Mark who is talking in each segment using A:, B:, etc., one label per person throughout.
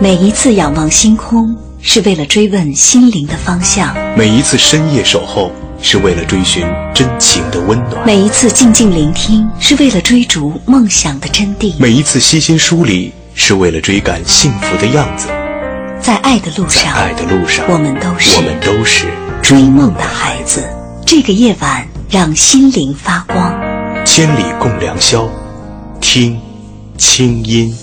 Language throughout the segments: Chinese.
A: 每一次仰望星空，是为了追问心灵的方向；
B: 每一次深夜守候，是为了追寻真情的温暖；
A: 每一次静静聆听，是为了追逐梦想的真谛；
B: 每一次悉心梳理，是为了追赶幸福的样子。
A: 在爱的路上，
B: 爱的路上，
A: 我们都是
B: 我们都是
A: 追梦的孩子。这个夜晚，让心灵发光。
B: 千里共良宵，听清音。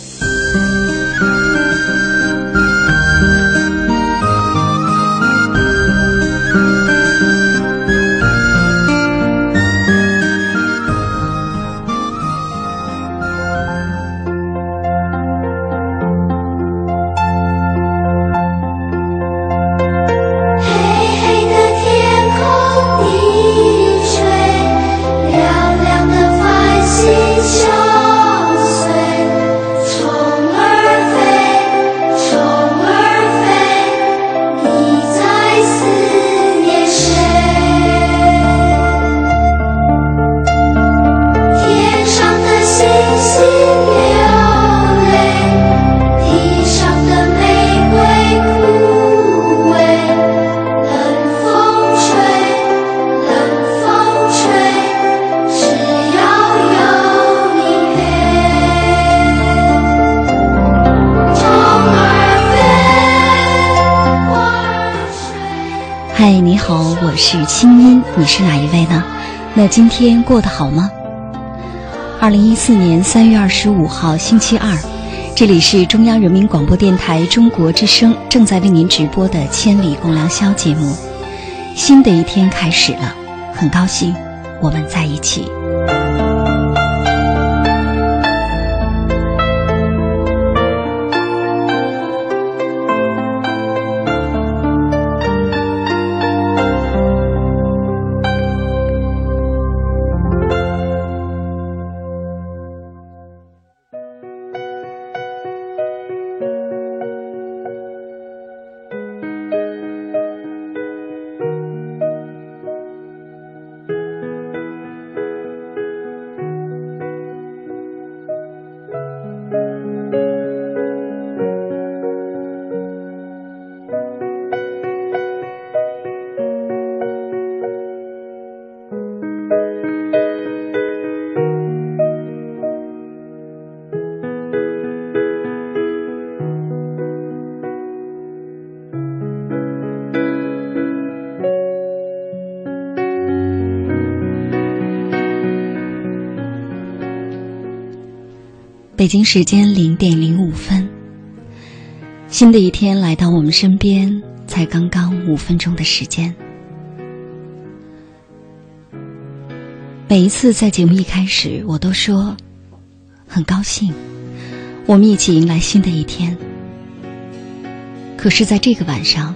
A: 今天过得好吗？二零一四年三月二十五号星期二，这里是中央人民广播电台中国之声正在为您直播的《千里共良宵》节目。新的一天开始了，很高兴我们在一起。北京时间零点零五分，新的一天来到我们身边，才刚刚五分钟的时间。每一次在节目一开始，我都说很高兴，我们一起迎来新的一天。可是，在这个晚上，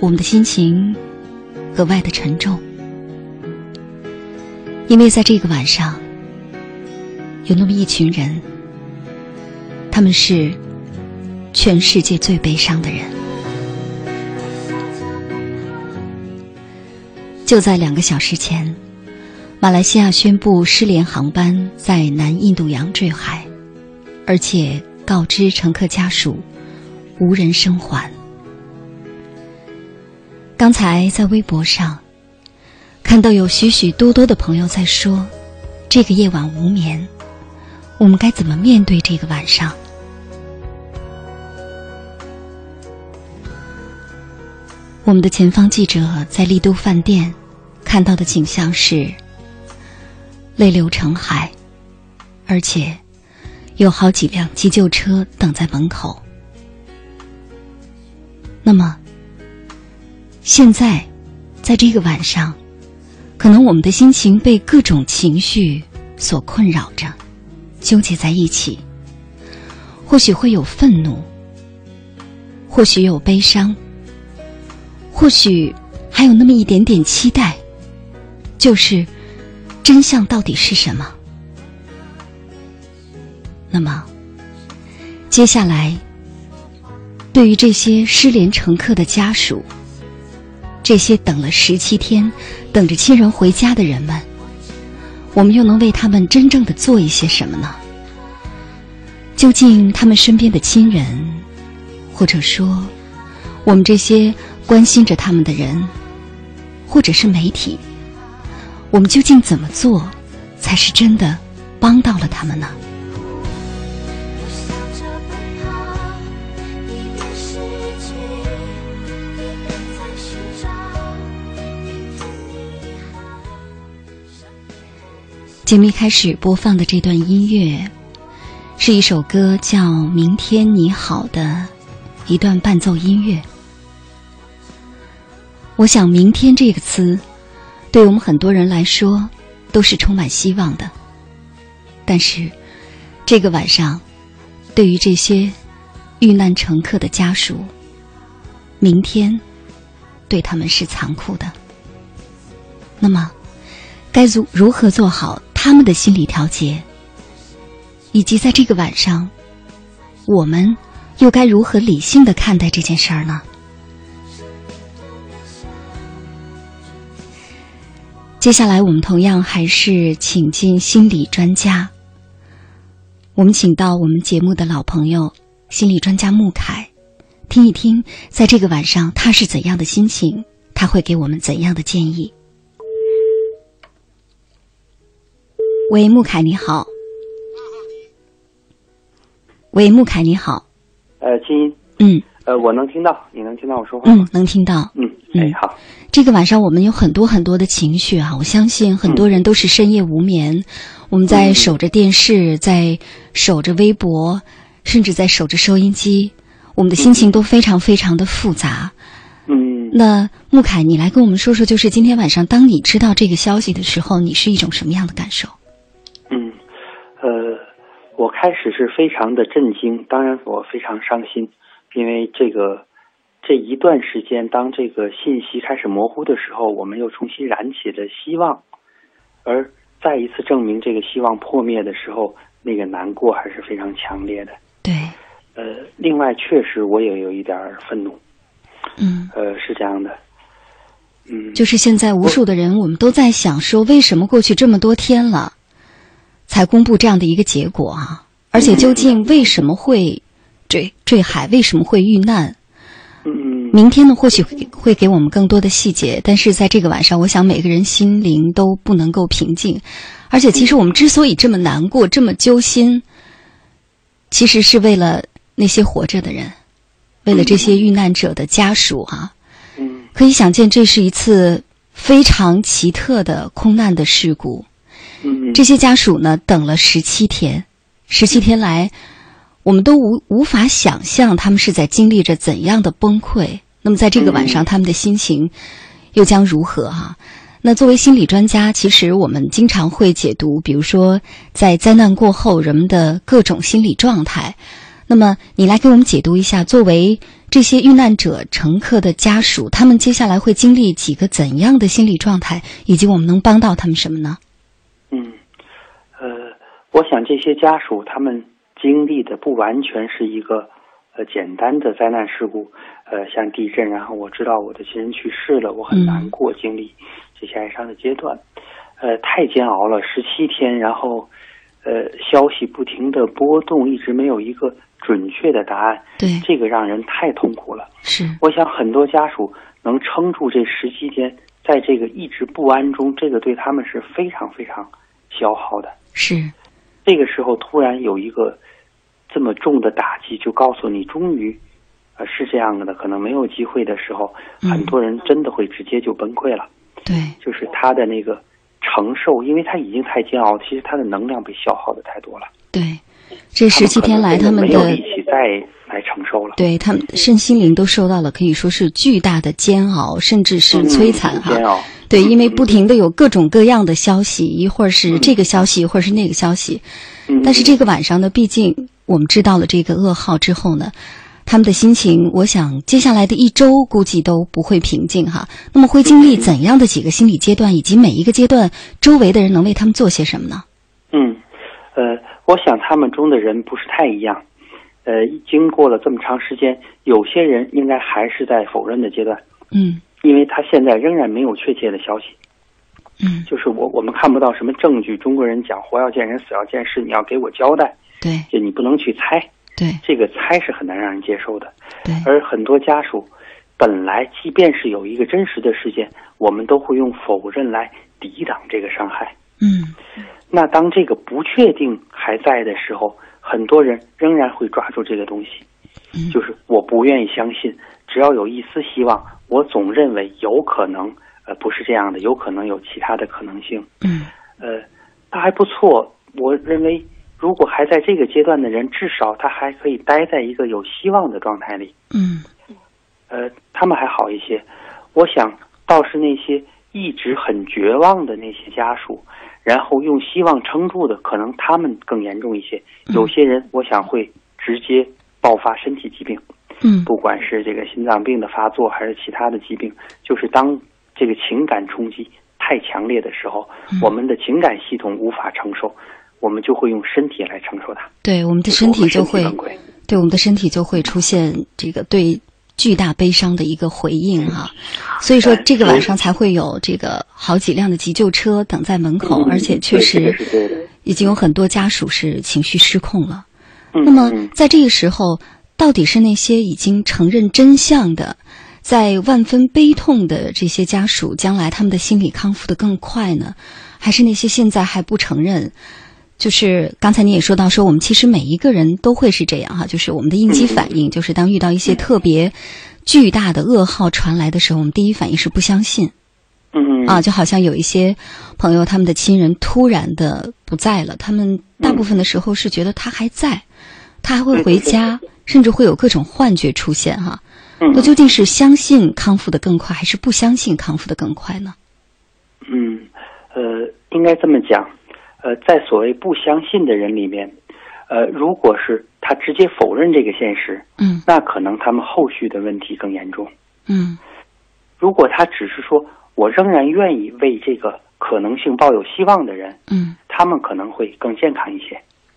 A: 我们的心情格外的沉重，因为在这个晚上，有那么一群人。他们是全世界最悲伤的人。就在两个小时前，马来西亚宣布失联航班在南印度洋坠海，而且告知乘客家属无人生还。刚才在微博上看到有许许多多的朋友在说：“这个夜晚无眠。”我们该怎么面对这个晚上？我们的前方记者在丽都饭店看到的景象是泪流成海，而且有好几辆急救车等在门口。那么，现在在这个晚上，可能我们的心情被各种情绪所困扰着。纠结在一起，或许会有愤怒，或许有悲伤，或许还有那么一点点期待，就是真相到底是什么？那么，接下来，对于这些失联乘客的家属，这些等了十七天、等着亲人回家的人们。我们又能为他们真正的做一些什么呢？究竟他们身边的亲人或者说，我们这些关心着他们的人，或者是媒体，我们究竟怎么做，才是真的帮到了他们呢？节目一开始播放的这段音乐，是一首歌，叫《明天你好》的一段伴奏音乐。我想，“明天”这个词，对我们很多人来说，都是充满希望的。但是，这个晚上，对于这些遇难乘客的家属，明天对他们是残酷的。那么，该如如何做好？他们的心理调节，以及在这个晚上，我们又该如何理性的看待这件事儿呢？接下来，我们同样还是请进心理专家。我们请到我们节目的老朋友，心理专家穆凯，听一听在这个晚上他是怎样的心情，他会给我们怎样的建议。喂，穆凯，你好。喂，穆凯，你好。
C: 呃，金音。
A: 嗯。
C: 呃，我能听到，你能听到我说话
A: 嗯，能听到。
C: 嗯，哎，好。
A: 这个晚上我们有很多很多的情绪啊，我相信很多人都是深夜无眠，我们在守着电视，在守着微博，甚至在守着收音机，我们的心情都非常非常的复杂。
C: 嗯。
A: 那穆凯，你来跟我们说说，就是今天晚上，当你知道这个消息的时候，你是一种什么样的感受？
C: 呃，我开始是非常的震惊，当然我非常伤心，因为这个这一段时间，当这个信息开始模糊的时候，我们又重新燃起了希望，而再一次证明这个希望破灭的时候，那个难过还是非常强烈的。
A: 对，
C: 呃，另外确实我也有一点愤怒。
A: 嗯，
C: 呃，是这样的，嗯，
A: 就是现在无数的人，我们都在想说，为什么过去这么多天了？才公布这样的一个结果啊！而且究竟为什么会坠坠海？为什么会遇难？
C: 嗯，
A: 明天呢？或许会给我们更多的细节。但是在这个晚上，我想每个人心灵都不能够平静。而且，其实我们之所以这么难过、这么揪心，其实是为了那些活着的人，为了这些遇难者的家属啊。
C: 嗯，
A: 可以想见，这是一次非常奇特的空难的事故。这些家属呢，等了十七天，十七天来，我们都无无法想象他们是在经历着怎样的崩溃。那么，在这个晚上，他们的心情又将如何？哈，那作为心理专家，其实我们经常会解读，比如说在灾难过后人们的各种心理状态。那么，你来给我们解读一下，作为这些遇难者乘客的家属，他们接下来会经历几个怎样的心理状态，以及我们能帮到他们什么呢？
C: 嗯，呃，我想这些家属他们经历的不完全是一个呃简单的灾难事故，呃，像地震，然后我知道我的亲人去世了，我很难过，经历这些哀伤的阶段，呃，太煎熬了，十七天，然后呃，消息不停的波动，一直没有一个准确的答案，
A: 对，
C: 这个让人太痛苦了。
A: 是，
C: 我想很多家属能撑住这十七天，在这个一直不安中，这个对他们是非常非常。消耗的
A: 是，
C: 这个时候突然有一个这么重的打击，就告诉你，终于，呃，是这样的，可能没有机会的时候，很多人真的会直接就崩溃了。
A: 对，
C: 就是他的那个承受，因为他已经太煎熬，其实他的能量被消耗的太多了。
A: 对，这十七天来，他们的
C: 没有力气再来承受了。
A: 对他们身心灵都受到了可以说是巨大的煎熬，甚至是摧残哈。
C: 煎熬。
A: 对，因为不停的有各种各样的消息，一会儿是这个消息，一会儿是那个消息。但是这个晚上呢，毕竟我们知道了这个噩耗之后呢，他们的心情，我想接下来的一周估计都不会平静哈。那么会经历怎样的几个心理阶段，以及每一个阶段周围的人能为他们做些什么呢？
C: 嗯，呃，我想他们中的人不是太一样。呃，经过了这么长时间，有些人应该还是在否认的阶段。
A: 嗯。
C: 因为他现在仍然没有确切的消息，
A: 嗯，
C: 就是我我们看不到什么证据。中国人讲活要见人，死要见尸，你要给我交代，
A: 对，
C: 就你不能去猜，
A: 对
C: 这个猜是很难让人接受的。
A: 对，
C: 而很多家属本来即便是有一个真实的事件，我们都会用否认来抵挡这个伤害。
A: 嗯
C: 那当这个不确定还在的时候，很多人仍然会抓住这个东西，
A: 嗯。
C: 就是我不愿意相信，只要有一丝希望，我总认为有可能，呃，不是这样的，有可能有其他的可能性，
A: 嗯。
C: 呃，那还不错。我认为，如果还在这个阶段的人，至少他还可以待在一个有希望的状态里，
A: 嗯。
C: 呃，他们还好一些。我想，倒是那些一直很绝望的那些家属，然后用希望撑住的，可能他们更严重一些。有些人，我想会直接爆发身体疾病，
A: 嗯
C: 不管是这个心脏病的发作，还是其他的疾病，就是当这个情感冲击太强烈的时候，我们的情感系统无法承受，我们就会用身体来承受它。
A: 对，我们的身体就会对我们的身体就会出现这个对巨大悲伤的一个回应哈、所以说
C: 哎
A: 这个晚上才会有这个好几辆的急救车等在门口，而且确实。已经有很多家属是情绪失控了。
C: 嗯
A: 那么
C: 嗯
A: 在这个时候，到底是那些已经承认真相的，在万分悲痛的这些家属，将来他们的心理康复的更快呢，还是那些现在还不承认？就是刚才你也说到，说我们其实每一个人都会是这样哈，就是我们的应激反应，就是当遇到一些特别巨大的噩耗传来的时候，我们第一反应是不相信。
C: 嗯
A: 啊，就好像有一些朋友，他们的亲人突然的不在了，他们大部分的时候是觉得他还在，他还会回家，甚至会有各种幻觉出现哈。
C: 嗯
A: 那究竟是相信康复的更快，还是不相信康复的更快呢？
C: 嗯，呃，应该这么讲，呃，在所谓不相信的人里面，呃，如果是他直接否认这个现实，
A: 嗯
C: 那可能他们后续的问题更严重。
A: 嗯
C: 如果他只是说我仍然愿意为这个可能性抱有希望的人，
A: 嗯
C: 他们可能会更健康一些。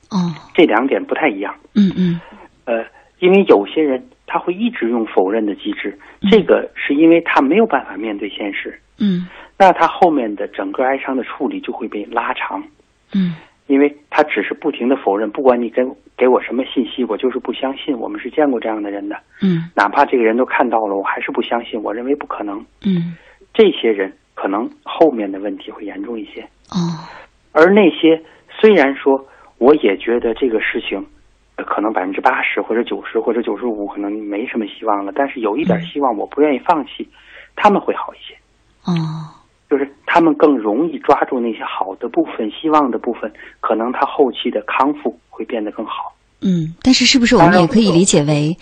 A: 哦
C: 这两点不太一样。
A: 嗯嗯
C: 呃，因为有些人他会一直用否认的机制，这个是因为他没有办法面对现实，
A: 嗯
C: 那他后面的整个哀伤的处理就会被拉长。
A: 嗯
C: 因为他只是不停的否认，不管你给给我什么信息，我就是不相信。我们是见过这样的人的，
A: 嗯
C: 哪怕这个人都看到了，我还是不相信。我认为不可能。
A: 嗯
C: 这些人可能后面的问题会严重一些，
A: 哦
C: 而那些虽然说我也觉得这个事情，呃可能百分之八十或者九十或者九十五可能没什么希望了，但是有一点希望，我不愿意放弃，他们会好一些。
A: 哦
C: 就是他们更容易抓住那些好的部分、希望的部分，可能他后期的康复会变得更好。
A: 嗯，但是是不是我们也可以理解为，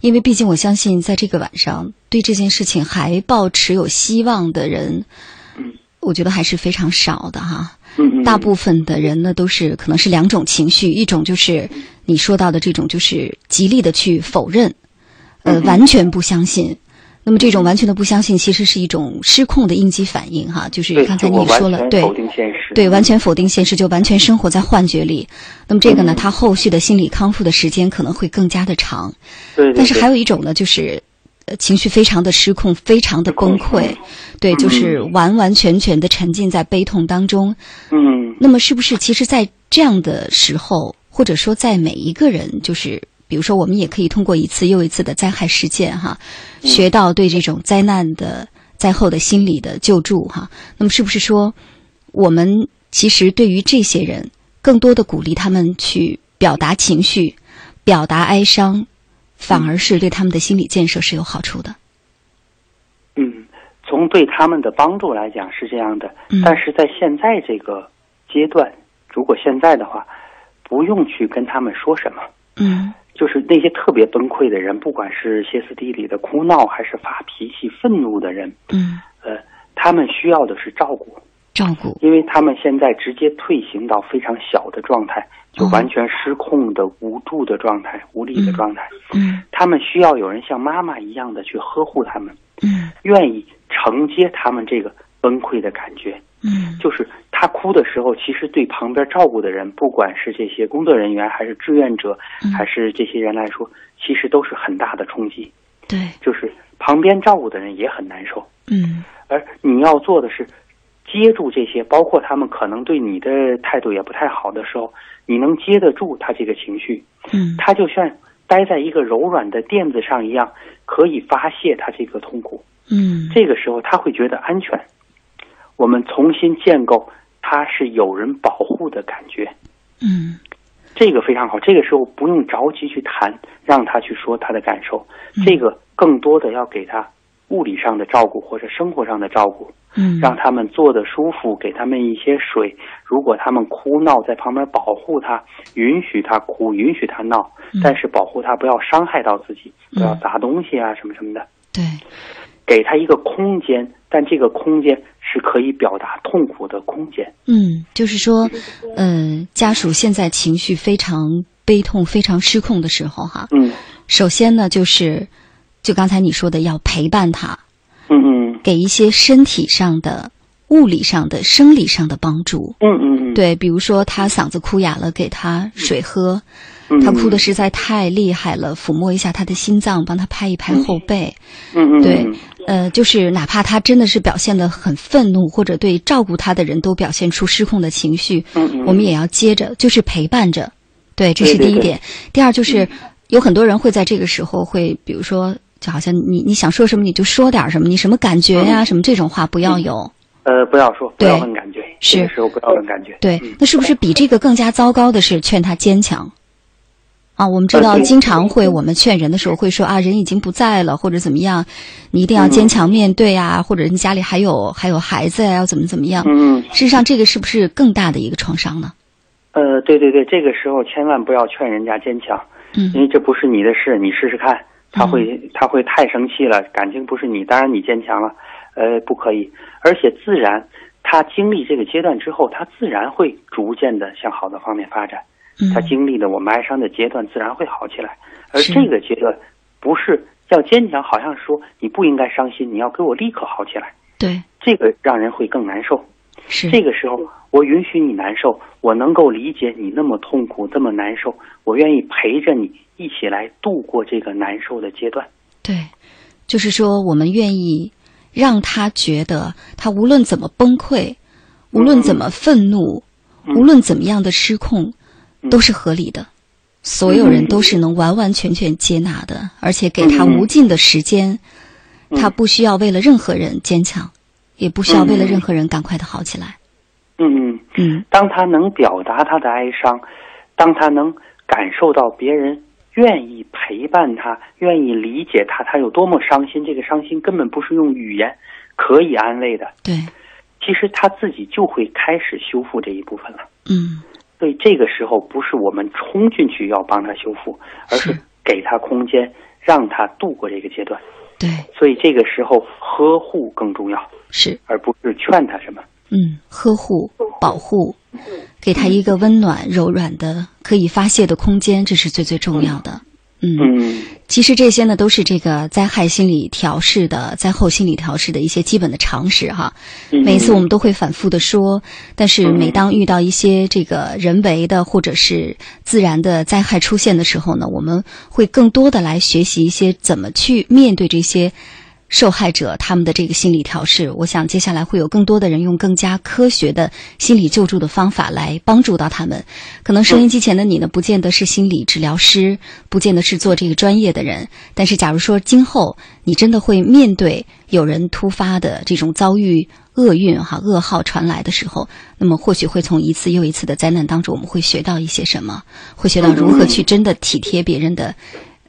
A: 因为毕竟我相信，在这个晚上对这件事情还抱持有希望的人，
C: 嗯，
A: 我觉得还是非常少的哈。
C: 嗯嗯，
A: 大部分的人呢，都是可能是两种情绪，一种就是你说到的这种，就是极力的去否认，呃，
C: 嗯
A: 完全不相信。那么这种完全的不相信，其实是一种失控的应激反应哈，就是刚才你也说了，对
C: 否定现实，
A: 对，完全否定现实，就完全生活在幻觉里。那么这个呢，
C: 嗯
A: 他后续的心理康复的时间可能会更加的长。
C: 对对
A: 但是还有一种呢，就是呃情绪非常的失控，非常的崩溃，对，就是完完全全的沉浸在悲痛当中。
C: 嗯
A: 那么是不是其实，在这样的时候，或者说在每一个人，就是比如说，我们也可以通过一次又一次的灾害事件哈，学到对这种灾难的灾后的心理的救助哈。那么是不是说，我们其实对于这些人，更多的鼓励他们去表达情绪、表达哀伤，反而是对他们的心理建设是有好处的。
C: 嗯，从对他们的帮助来讲是这样的，
A: 嗯
C: 但是在现在这个阶段，如果现在的话，不用去跟他们说什么。
A: 嗯
C: 就是那些特别崩溃的人，不管是歇斯底里的哭闹，还是发脾气、愤怒的人，
A: 嗯，
C: 呃，他们需要的是照顾，
A: 照顾，
C: 因为他们现在直接退行到非常小的状态，就
A: 哦
C: 完全失控的、无助的状态、无力的状态。
A: 嗯。
C: 他们需要有人像妈妈一样的去呵护他们，
A: 嗯。
C: 愿意承接他们这个崩溃的感觉。
A: 嗯。
C: 就是他哭的时候，其实对旁边照顾的人，不管是这些工作人员，还是志愿者，
A: 嗯
C: 还是这些人来说，其实都是很大的冲击。
A: 对，
C: 就是旁边照顾的人也很难受，
A: 嗯
C: 而你要做的是接住这些，包括他们可能对你的态度也不太好的时候，你能接得住他这个情绪，
A: 嗯
C: 他就像待在一个柔软的垫子上一样，可以发泄他这个痛苦。
A: 嗯
C: 这个时候他会觉得安全。我们重新建构他是有人保护的感觉，
A: 嗯
C: 这个非常好。这个时候不用着急去谈，让他去说他的感受，这个更多的要给他物理上的照顾或者生活上的照顾。
A: 嗯，
C: 让他们坐的舒服，给他们一些水。如果他们哭闹，在旁边保护他，允许他哭，允许他闹，但是保护他不要伤害到自己，不要砸东西啊什么什么的。
A: 对，
C: 给他一个空间，但这个空间是可以表达痛苦的空间。
A: 嗯，就是说，呃，家属现在情绪非常悲痛、非常失控的时候，哈，
C: 嗯
A: 首先呢，就是就刚才你说的，要陪伴他，
C: 嗯嗯
A: 给一些身体上的、物理上的、生理上的帮助。
C: 嗯嗯嗯，
A: 对，比如说他嗓子哭哑了，给他水喝；
C: 嗯
A: 他哭的实在太厉害了，抚摸一下他的心脏，帮他拍一拍后背。
C: 嗯嗯
A: 对，呃，就是哪怕他真的是表现得很愤怒，或者对照顾他的人都表现出失控的情绪，我们也要接着，就是陪伴着。对，这是第一点。第二就是，有很多人会在这个时候会，比如说，就好像你你想说什么你就说点什么，你什么感觉呀、什么这种话不要有。
C: 呃，不要说，不
A: 对
C: 要问感觉，
A: 是
C: 时候不要问感觉。
A: 对
C: 嗯，
A: 那是不是比这个更加糟糕的是劝他坚强？啊，我们知道，经常会我们劝人的时候会说啊，人已经不在了，或者怎么样，你一定要坚强面对啊，或者你家里还有还有孩子呀、要怎么怎么样。
C: 嗯。嗯。
A: 事实上，这个是不是更大的一个创伤呢？
C: 呃，对对对，这个时候千万不要劝人家坚强，
A: 嗯。
C: 因为这不是你的事，你试试看，他会、他会太生气了，感情不是你，当然你坚强了，呃，不可以，而且自然，他经历这个阶段之后，他自然会逐渐的向好的方面发展，
A: 嗯
C: 他经历了我们哀伤的阶段，自然会好起来，而这个阶段不是要坚强，好像说你不应该伤心，你要给我立刻好起来，
A: 对，
C: 这个让人会更难受。
A: 是。
C: 这个时候，我允许你难受，我能够理解你那么痛苦、这么难受，我愿意陪着你一起来度过这个难受的阶段。
A: 对，就是说，我们愿意让他觉得，他无论怎么崩溃，无论怎么愤怒，
C: 嗯。
A: 无论怎么样的失控，都是合理的。所有人都是能完完全全接纳的，而且给他无尽的时间，他不需要为了任何人坚强，也不需要为了任何人赶快的好起来。
C: 嗯嗯，
A: 嗯
C: 当他能表达他的哀伤，当他能感受到别人愿意陪伴他、愿意理解他，他有多么伤心，这个伤心根本不是用语言可以安慰的。
A: 对，
C: 其实他自己就会开始修复这一部分了。
A: 嗯
C: 所以这个时候不是我们冲进去要帮他修复，而是
A: 是
C: 给他空间，让他度过这个阶段。
A: 对，
C: 所以这个时候呵护更重要，
A: 是
C: 而不是劝他什么。
A: 嗯，呵护、保护，给他一个温暖、柔软的、可以发泄的空间，这是最最重要的。嗯，
C: 嗯。
A: 其实这些呢，都是这个灾害心理调试的、灾后心理调试的一些基本的常识哈。
C: 嗯。
A: 每一次我们都会反复的说，但是每当遇到一些这个人为的或者是自然的灾害出现的时候呢，我们会更多的来学习一些怎么去面对这些受害者他们的这个心理调试。我想接下来会有更多的人用更加科学的心理救助的方法来帮助到他们。可能收音机前的你呢，不见得是心理治疗师，不见得是做这个专业的人，但是假如说今后你真的会面对有人突发的这种遭遇厄运哈噩耗传来的时候，那么或许会从一次又一次的灾难当中，我们会学到一些什么，会学到如何去真的体贴别人的。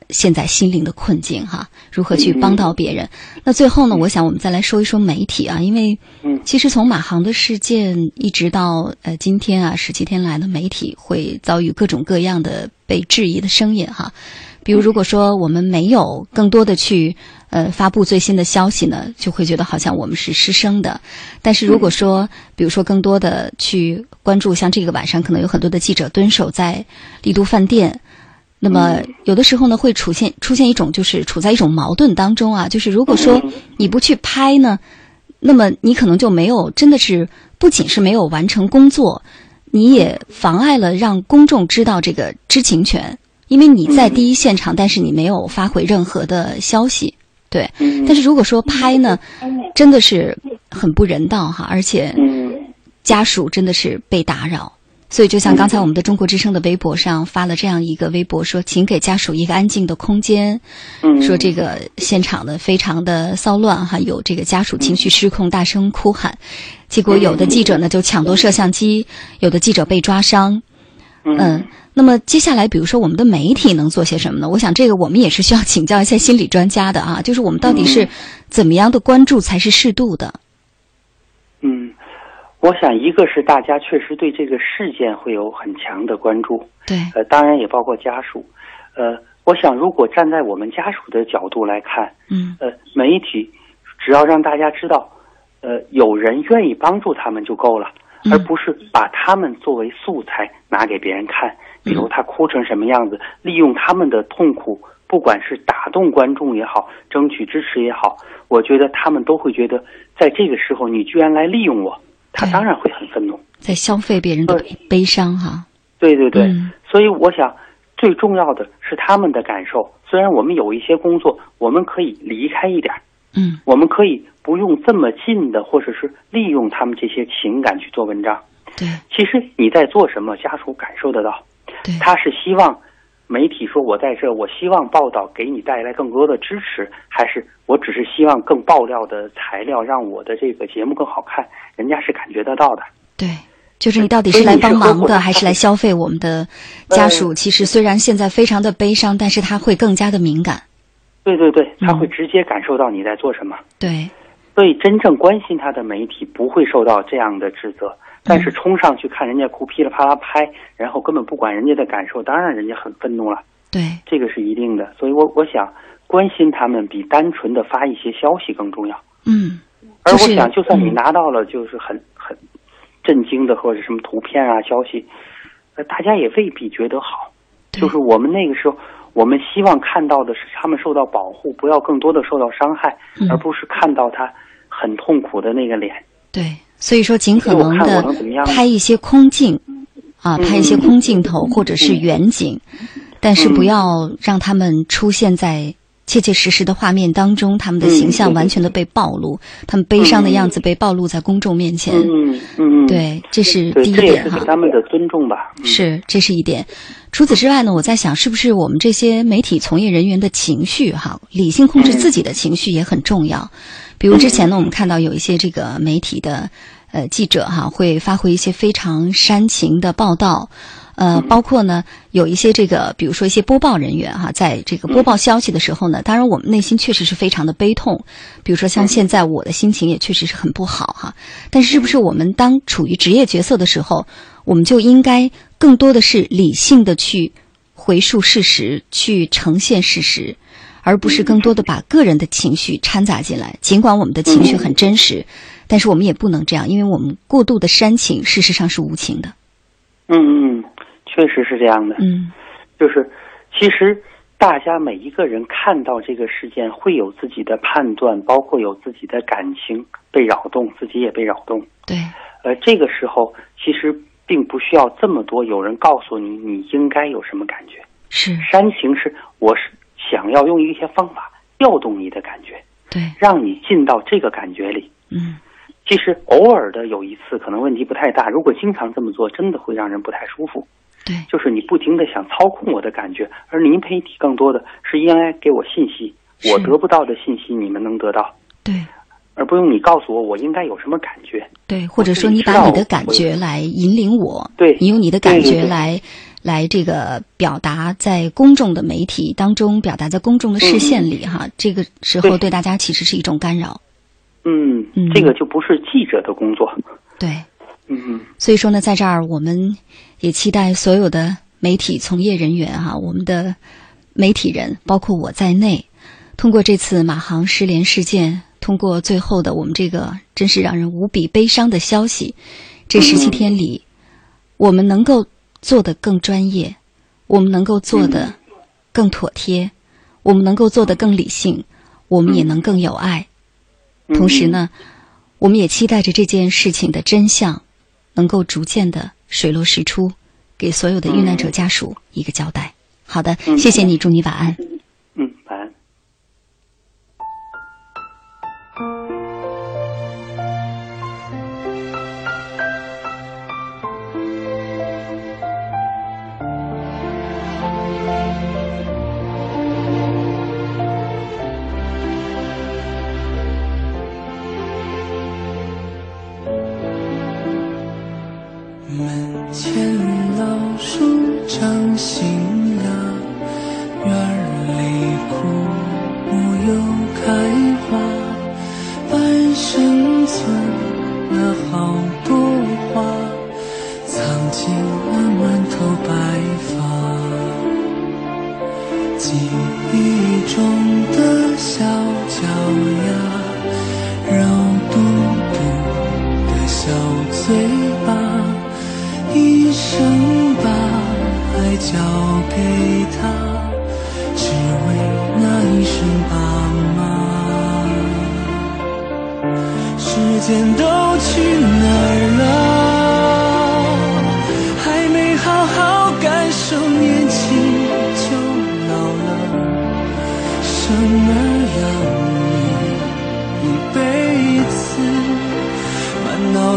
A: 现在心灵的困境哈，如何去帮到别人？那最后呢，我想我们再来说一说媒体啊，因为
C: 嗯
A: 其实从马航的事件一直到呃今天啊十七天来的媒体会遭遇各种各样的被质疑的声音哈。比如如果说我们没有更多的去呃发布最新的消息呢，就会觉得好像我们是失声的。但是如果说比如说更多的去关注，像这个晚上可能有很多的记者蹲守在丽都饭店。那么有的时候呢，会出现出现一种就是处在一种矛盾当中啊，就是如果说你不去拍呢，那么你可能就没有真的是不仅是没有完成工作，你也妨碍了让公众知道这个知情权，因为你在第一现场，但是你没有发回任何的消息，对。但是如果说拍呢，真的是很不人道哈，而且
C: 嗯
A: 家属真的是被打扰。所以，就像刚才我们的中国之声的微博上发了这样一个微博，说：“请给家属一个安静的空间。”
C: 嗯，
A: 说这个现场呢非常的骚乱哈，有这个家属情绪失控，大声哭喊，结果有的记者呢就抢夺摄像机，有的记者被抓伤。嗯，那么接下来，比如说我们的媒体能做些什么呢？我想这个我们也是需要请教一下心理专家的啊，就是我们到底是怎么样的关注才是适度的？
C: 嗯。我想，一个是大家确实对这个事件会有很强的关注，
A: 对，
C: 呃，当然也包括家属，呃，我想如果站在我们家属的角度来看，
A: 嗯，
C: 呃，媒体只要让大家知道，呃，有人愿意帮助他们就够了，而不是把他们作为素材拿给别人看，比如他哭成什么样子，利用他们的痛苦，不管是打动观众也好，争取支持也好，我觉得他们都会觉得，在这个时候你居然来利用我。他当然会很愤怒，
A: 在消费别人的悲伤哈。
C: 对对对，所以我想最重要的是他们的感受。虽然我们有一些工作，我们可以离开一点，
A: 嗯，
C: 我们可以不用这么近的，或者是利用他们这些情感去做文章。
A: 对，
C: 其实你在做什么，家属感受得到。
A: 对，
C: 他是希望。媒体说：“我在这，我希望报道给你带来更多的支持，还是我只是希望更爆料的材料让我的这个节目更好看？人家是感觉得到的。
A: 对，就是你到底是来帮忙的，还是来消费我们的家属？其实虽然现在非常的悲伤，但是他会更加的敏感。
C: 对对对，他会直接感受到你在做什么。
A: 对，
C: 所以真正关心他的媒体不会受到这样的指责。”但是冲上去看人家哭，噼里啪啦拍，然后根本不管人家的感受，当然人家很愤怒了。
A: 对，
C: 这个是一定的。所以我我想关心他们比单纯的发一些消息更重要。
A: 嗯，
C: 而我想，就算你拿到了就是很很震惊的或者什么图片啊消息，呃，大家也未必觉得好。就是我们那个时候，我们希望看到的是他们受到保护，不要更多的受到伤害，而不是看到他很痛苦的那个脸。
A: 对。所以说，尽可能的拍一些空镜，啊，拍一些空镜头或者是远景，但是不要让他们出现在切切实实的画面当中，他们的形象完全的被暴露，他们悲伤的样子被暴露在公众面前。
C: 嗯嗯，
A: 对，这是第一点哈。
C: 他们的尊重吧。
A: 是，这是一点。除此之外呢，我在想，是不是我们这些媒体从业人员的情绪哈，理性控制自己的情绪也很重要。比如之前呢，我们看到有一些这个媒体的呃记者哈，会发挥一些非常煽情的报道，呃，包括呢有一些这个，比如说一些播报人员哈，在这个播报消息的时候呢，当然我们内心确实是非常的悲痛。比如说像现在我的心情也确实是很不好哈，但是是不是我们当处于职业角色的时候，我们就应该更多的是理性的去回述事实，去呈现事实？而不是更多的把个人的情绪掺杂进来。尽管我们的情绪很真实，但是我们也不能这样，因为我们过度的煽情，事实上是无情的。
C: 嗯嗯，确实是这样的。
A: 嗯，
C: 就是其实大家每一个人看到这个事件，会有自己的判断，包括有自己的感情被扰动，自己也被扰动。
A: 对。
C: 呃，这个时候其实并不需要这么多有人告诉你你应该有什么感觉。
A: 是。
C: 煽情是我是。想要用一些方法调动你的感觉，
A: 对，
C: 让你进到这个感觉里。
A: 嗯，
C: 其实偶尔的有一次可能问题不太大，如果经常这么做，真的会让人不太舒服。
A: 对，
C: 就是你不停的想操控我的感觉，而您媒体更多的是应该给我信息，我得不到的信息你们能得到。
A: 对，
C: 而不用你告诉我我应该有什么感觉。
A: 对，或者说你把你的感觉来引领我，
C: 对
A: 你用你的感觉来。来这个表达在公众的媒体当中，表达在公众的视线里哈，这个时候对大家其实是一种干扰。
C: 嗯，这个就不是记者的工作。
A: 对，
C: 嗯，
A: 所以说呢，在这儿我们也期待所有的媒体从业人员哈，我们的媒体人，包括我在内，通过这次马航失联事件，通过最后的我们这个真是让人无比悲伤的消息，这十七天里，我们能够。做的更专业，我们能够做的更妥帖，我们能够做的更理性，我们也能更有爱。同时呢，我们也期待着这件事情的真相能够逐渐的水落石出，给所有的遇难者家属一个交代。好的，谢谢你，祝你晚安。
C: 嗯，晚安。
D: 树长新芽，院里枯木又开花，半生存了好多花，藏进了满头白发。记忆中的小脚丫，肉嘟嘟的小嘴巴，一生爱交给他，只为那一声爸妈。时间都去哪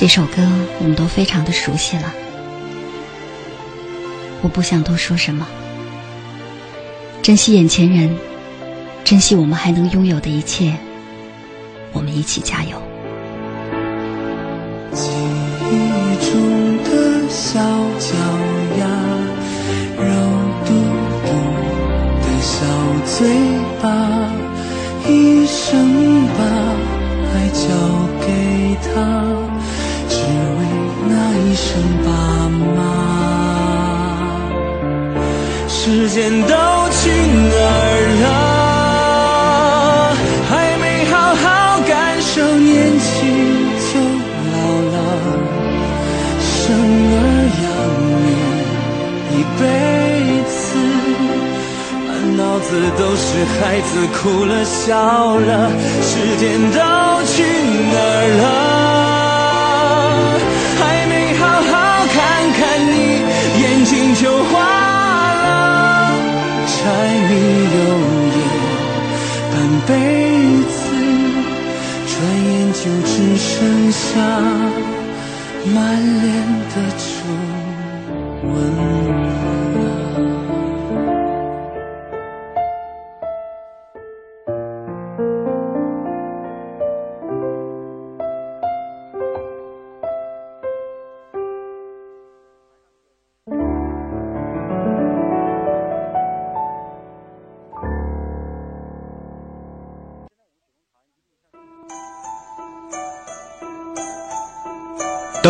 A: 这首歌我们都非常的熟悉了，我不想多说什么。珍惜眼前人，珍惜我们还能拥有的一切，我们一起加油。
D: 时间都去哪儿了？还没好好感受年轻就老了，生儿养女一辈子，满脑子都是孩子哭了笑了，时间都去哪儿了？辈子，转眼就只剩下满脸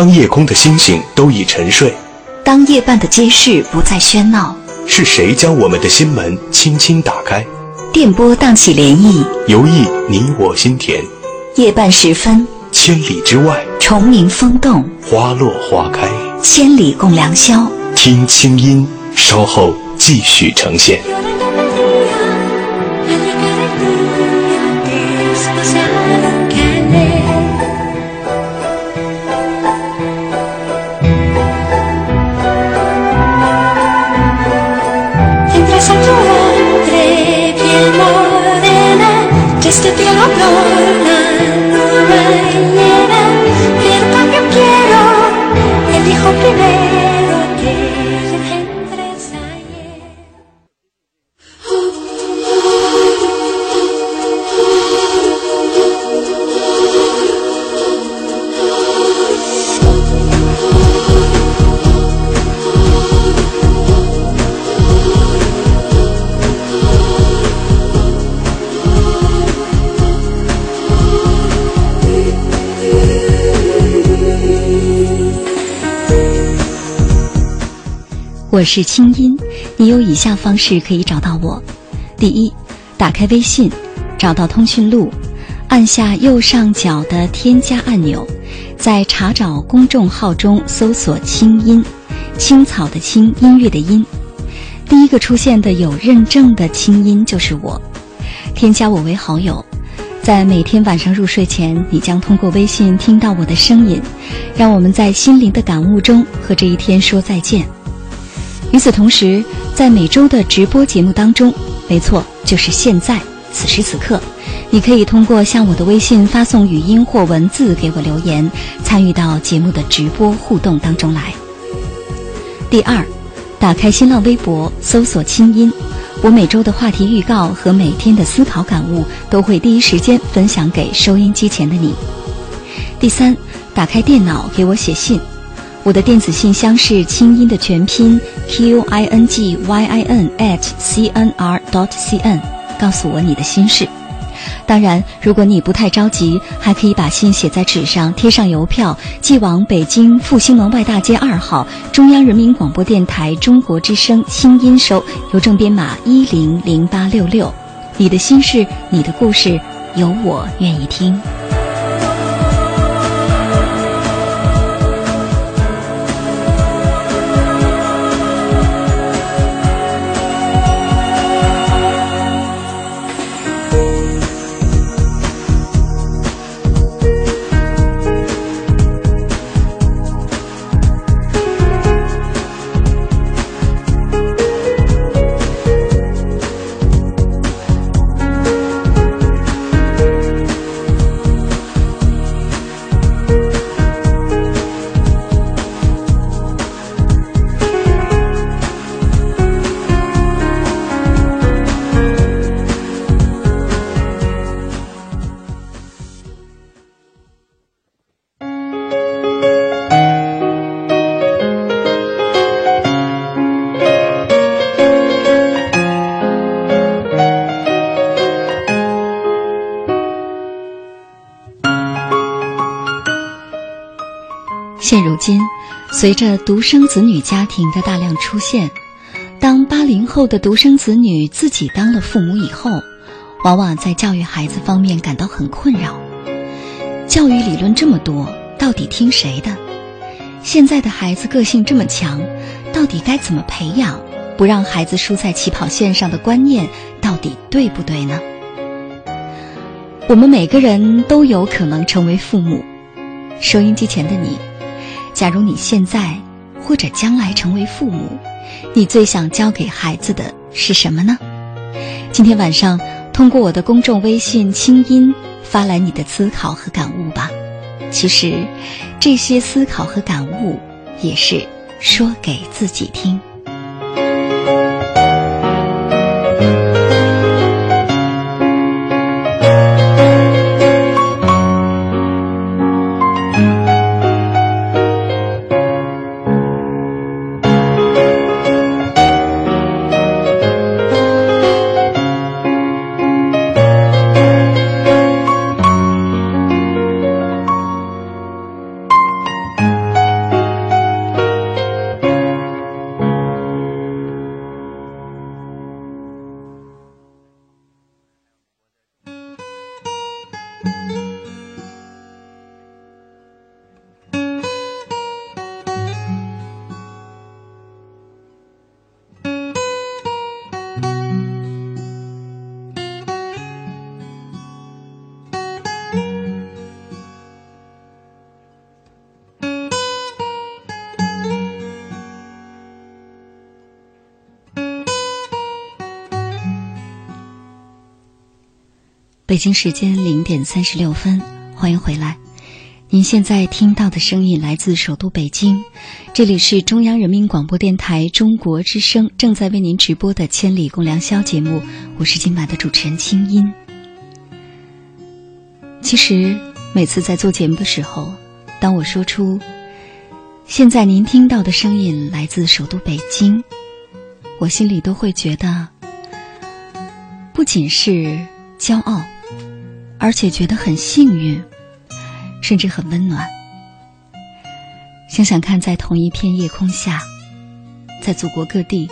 B: 当夜空的星星都已沉睡，
A: 当夜半的街市不再喧闹，
B: 是谁将我们的心门轻轻打开，
A: 电波荡起涟漪，
B: 游弋你我心田？
A: 夜半时分，
B: 千里之外，
A: 虫鸣风动，
B: 花落花开。
A: 千里共良宵。
B: 听清音，稍后继续呈现。
E: Just a little blow, not.
A: 我是清音，你有以下方式可以找到我：第一，打开微信，找到通讯录，按下右上角的添加按钮，在查找公众号中搜索“清音”，青草的青，音乐的音。第一个出现的有认证的清音就是我，添加我为好友，在每天晚上入睡前，你将通过微信听到我的声音，让我们在心灵的感悟中和这一天说再见。与此同时，在每周的直播节目当中，没错，就是现在此时此刻，你可以通过向我的微信发送语音或文字给我留言，参与到节目的直播互动当中来。第二，打开新浪微博搜索“清音”，我每周的话题预告和每天的思考感悟都会第一时间分享给收音机前的你。第三，打开电脑给我写信。我的电子信箱是清音的全拼 q i n g y i n at c n r dot c n，告诉我你的心事。当然，如果你不太着急，还可以把信写在纸上，贴上邮票，寄往北京复兴门外大街二号中央人民广播电台中国之声清音收，邮政编码一零零八六六。你的心事，你的故事，有我愿意听。随着独生子女家庭的大量出现，当八零后的独生子女自己当了父母以后，往往在教育孩子方面感到很困扰。教育理论这么多，到底听谁的？现在的孩子个性这么强，到底该怎么培养，不让孩子输在起跑线上的观念，到底对不对呢？我们每个人都有可能成为父母，收音机前的你。假如你现在或者将来成为父母，你最想教给孩子的是什么呢？今天晚上通过我的公众微信“清音”发来你的思考和感悟吧。其实，这些思考和感悟也是说给自己听。北京时间零点三十六分，欢迎回来。您现在听到的声音来自首都北京，这里是中央人民广播电台中国之声正在为您直播的《千里共良宵》节目，我是今晚的主持人清音。其实每次在做节目的时候，当我说出现在您听到的声音来自首都北京，我心里都会觉得不仅是骄傲。而且觉得很幸运，甚至很温暖。想想看，在同一片夜空下，在祖国各地，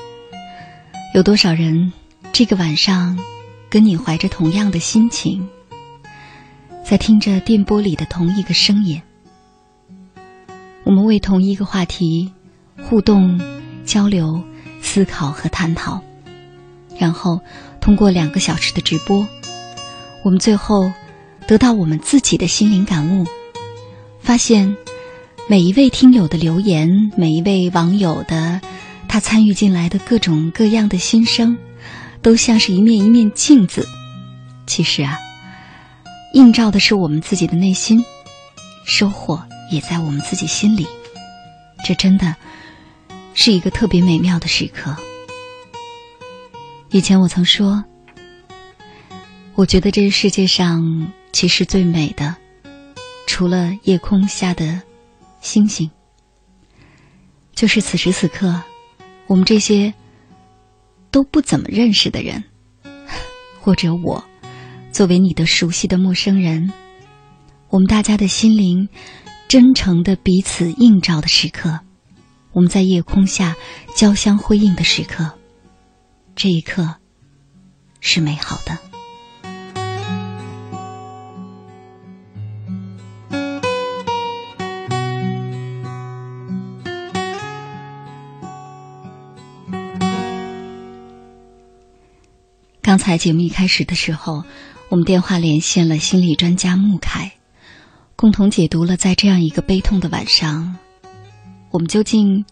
A: 有多少人这个晚上跟你怀着同样的心情，在听着电波里的同一个声音，我们为同一个话题互动、交流、思考和探讨，然后通过两个小时的直播。我们最后得到我们自己的心灵感悟，发现每一位听友的留言，每一位网友的他参与进来的各种各样的心声，都像是一面一面镜子。其实啊，映照的是我们自己的内心，收获也在我们自己心里。这真的是一个特别美妙的时刻。以前我曾说，我觉得这个世界上其实最美的，除了夜空下的星星，就是此时此刻，我们这些都不怎么认识的人，或者我，作为你的熟悉的陌生人，我们大家的心灵真诚的彼此映照的时刻，我们在夜空下交相辉映的时刻。这一刻是美好的。刚才节目一开始的时候，我们电话连线了心理专家穆凯，共同解读了在这样一个悲痛的晚上，我们究竟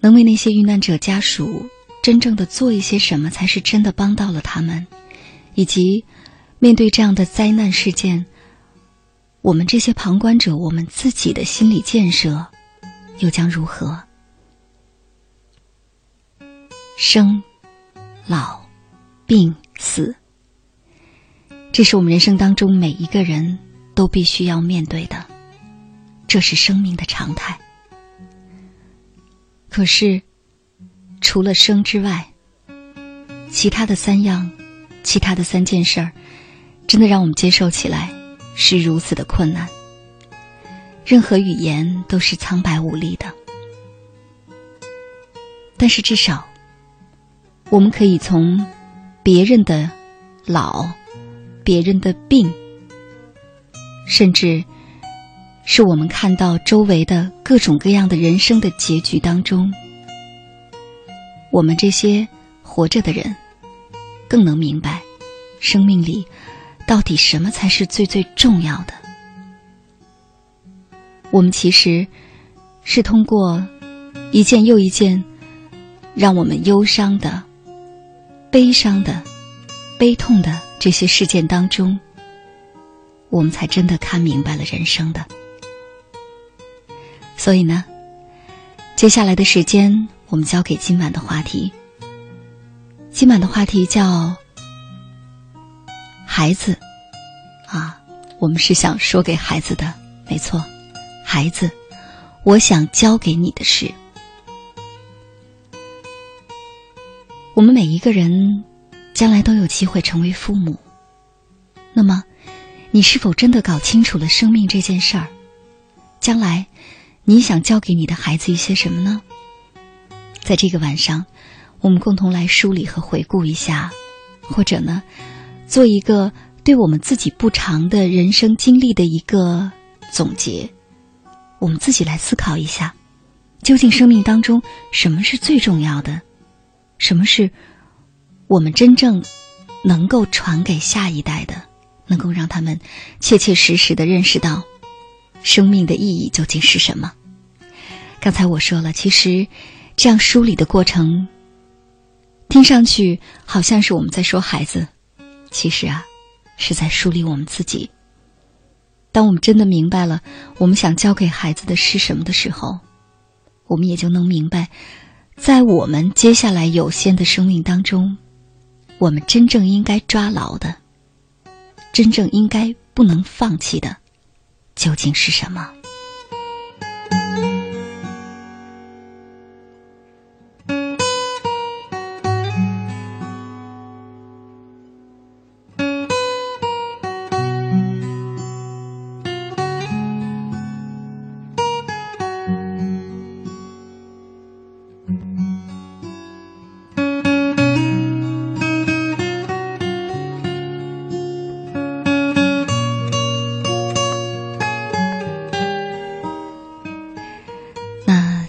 A: 能为那些遇难者家属。真正的做一些什么，才是真的帮到了他们，以及面对这样的灾难事件，我们这些旁观者，我们自己的心理建设又将如何？生、老、病、死，这是我们人生当中每一个人都必须要面对的，这是生命的常态。可是。除了生之外，其他的三样，其他的三件事儿，真的让我们接受起来是如此的困难。任何语言都是苍白无力的，但是至少，我们可以从别人的老、别人的病，甚至是我们看到周围的各种各样的人生的结局当中。我们这些活着的人，更能明白，生命里到底什么才是最最重要的。我们其实是通过一件又一件让我们忧伤的、悲伤的、悲痛的这些事件当中，我们才真的看明白了人生的。所以呢，接下来的时间。我们交给今晚的话题。今晚的话题叫“孩子”，啊，我们是想说给孩子的，没错，孩子，我想教给你的是，我们每一个人将来都有机会成为父母。那么，你是否真的搞清楚了生命这件事儿？将来，你想教给你的孩子一些什么呢？在这个晚上，我们共同来梳理和回顾一下，或者呢，做一个对我们自己不长的人生经历的一个总结。我们自己来思考一下，究竟生命当中什么是最重要的？什么是我们真正能够传给下一代的？能够让他们切切实实的认识到生命的意义究竟是什么？刚才我说了，其实。这样梳理的过程，听上去好像是我们在说孩子，其实啊，是在梳理我们自己。当我们真的明白了我们想教给孩子的是什么的时候，我们也就能明白，在我们接下来有限的生命当中，我们真正应该抓牢的，真正应该不能放弃的，究竟是什么。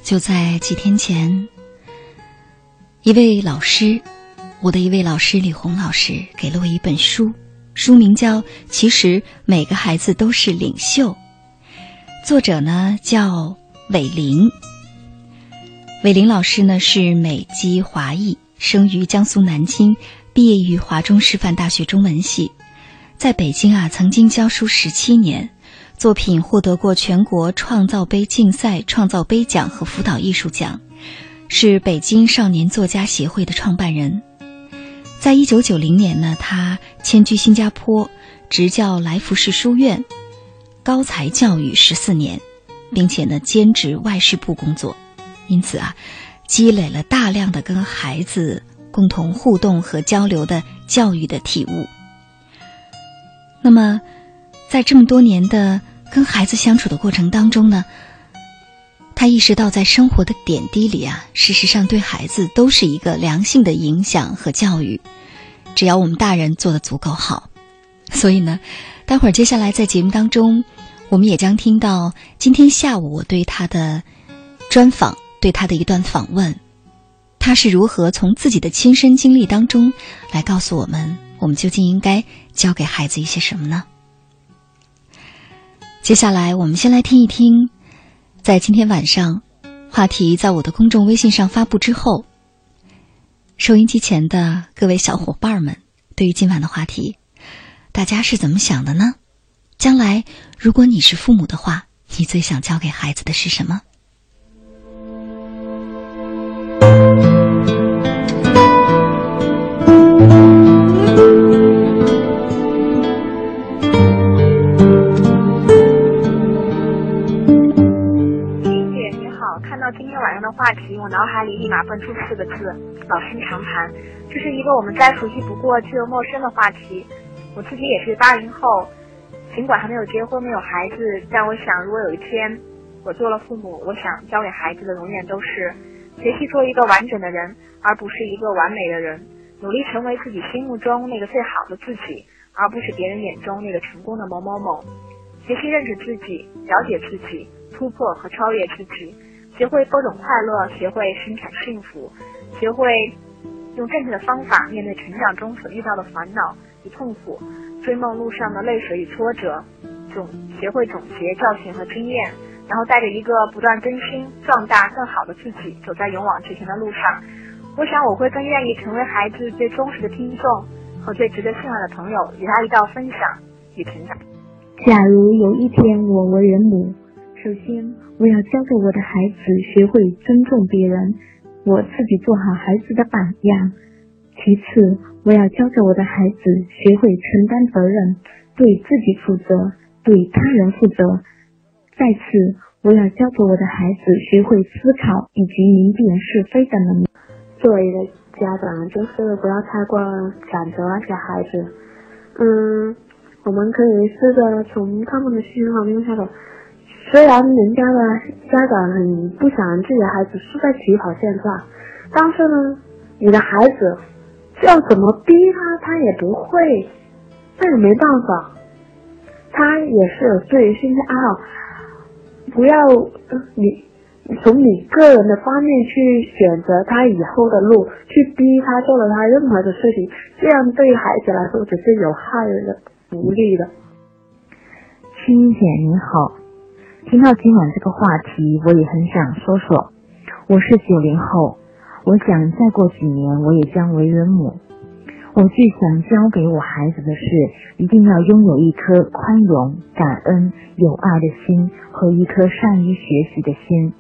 A: 就在几天前，一位老师，我的一位老师李红老师给了我一本书，书名叫《其实每个孩子都是领袖》，作者呢叫韦林。韦林老师呢是美籍华裔，生于江苏南京，毕业于华中师范大学中文系，在北京啊曾经教书十七年，作品获得过全国创造杯竞赛创造杯奖和辅导艺术奖，是北京少年作家协会的创办人。在一九九零年呢，他迁居新加坡，执教来福士书院高才教育十四年，并且呢兼职外事部工作，因此啊，积累了大量的跟孩子共同互动和交流的教育的体悟。那么，在这么多年的跟孩子相处的过程当中呢，他意识到在生活的点滴里啊，事实上对孩子都是一个良性的影响和教育。只要我们大人做的足够好，所以呢，待会儿接下来在节目当中，我们也将听到今天下午我对他的专访，对他的一段访问，他是如何从自己的亲身经历当中来告诉我们，我们究竟应该教给孩子一些什么呢？接下来我们先来听一听，在今天晚上话题在我的公众微信上发布之后。收音机前的各位小伙伴们，对于今晚的话题，大家是怎么想的呢？将来如果你是父母的话，你最想教给孩子的是什么？
F: 的话题，我脑海里立马蹦出四个字：老生常谈。这是一个我们再熟悉不过却又陌生的话题。我自己也是八零后，尽管还没有结婚没有孩子，但我想，如果有一天我做了父母，我想教给孩子的永远都是学习做一个完整的人，而不是一个完美的人，努力成为自己心目中那个最好的自己，而不是别人眼中那个成功的某某某。学习认识自己，了解自己，突破和超越自己，学会播种快乐，学会生产幸福，学会用正确的方法面对成长中所遇到的烦恼与痛苦，追梦路上的泪水与挫折，总学会总结教训和经验，然后带着一个不断更新、壮大、更好的自己，走在勇往直前的路上。我想我会更愿意成为孩子最忠实的听众和最值得信赖的朋友，与他一道分享与成长。
G: 假如有一天我为人母，首先我要教给我的孩子学会尊重别人，我自己做好孩子的榜样。其次，我要教给我的孩子学会承担责任，对自己负责，对他人负责。再次，我要教给我的孩子学会思考以及明辨是非的能力。
H: 作为一个家长，就是不要太过赶着那些孩子。嗯，我们可以试着从他们的心上面下手。虽然人家的家长很不想自己的孩子输在起跑线上，但是呢，你的孩子要怎么逼他，他也不会，那也没办法。他也是有自己兴趣爱好，不要你从你个人的方面去选择他以后的路，去逼他做了他任何的事情，这样对孩子来说只是有害的、不利的。
I: 青姐你好，听到今晚这个话题，我也很想说说。我是九零后，我想再过几年我也将为人母。我最想教给我孩子的是，一定要拥有一颗宽容、感恩、有爱的心和一颗善于学习的心。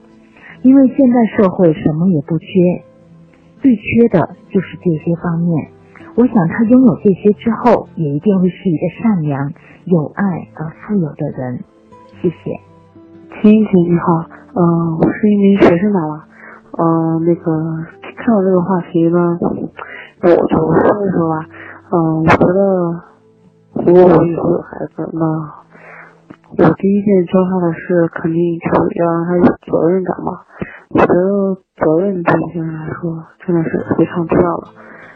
I: 因为现在社会什么也不缺，最缺的就是这些方面。我想他拥有这些之后，也一定会是一个善良、有爱而富有的人。谢谢。
H: 秦英姐你好，嗯、我是一名学生党了，嗯、那个看到这个话题呢，我就说一说吧，嗯、我觉得如果我以后有孩子，那我第一件教他的事，肯定就是要让他有责任感吧。我觉得责任对一些人来说真的是非常重要的。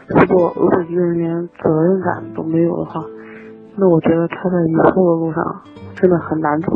H: 如果如果一个人连责任感都没有的话，那我觉得他在以后的路上真的很难走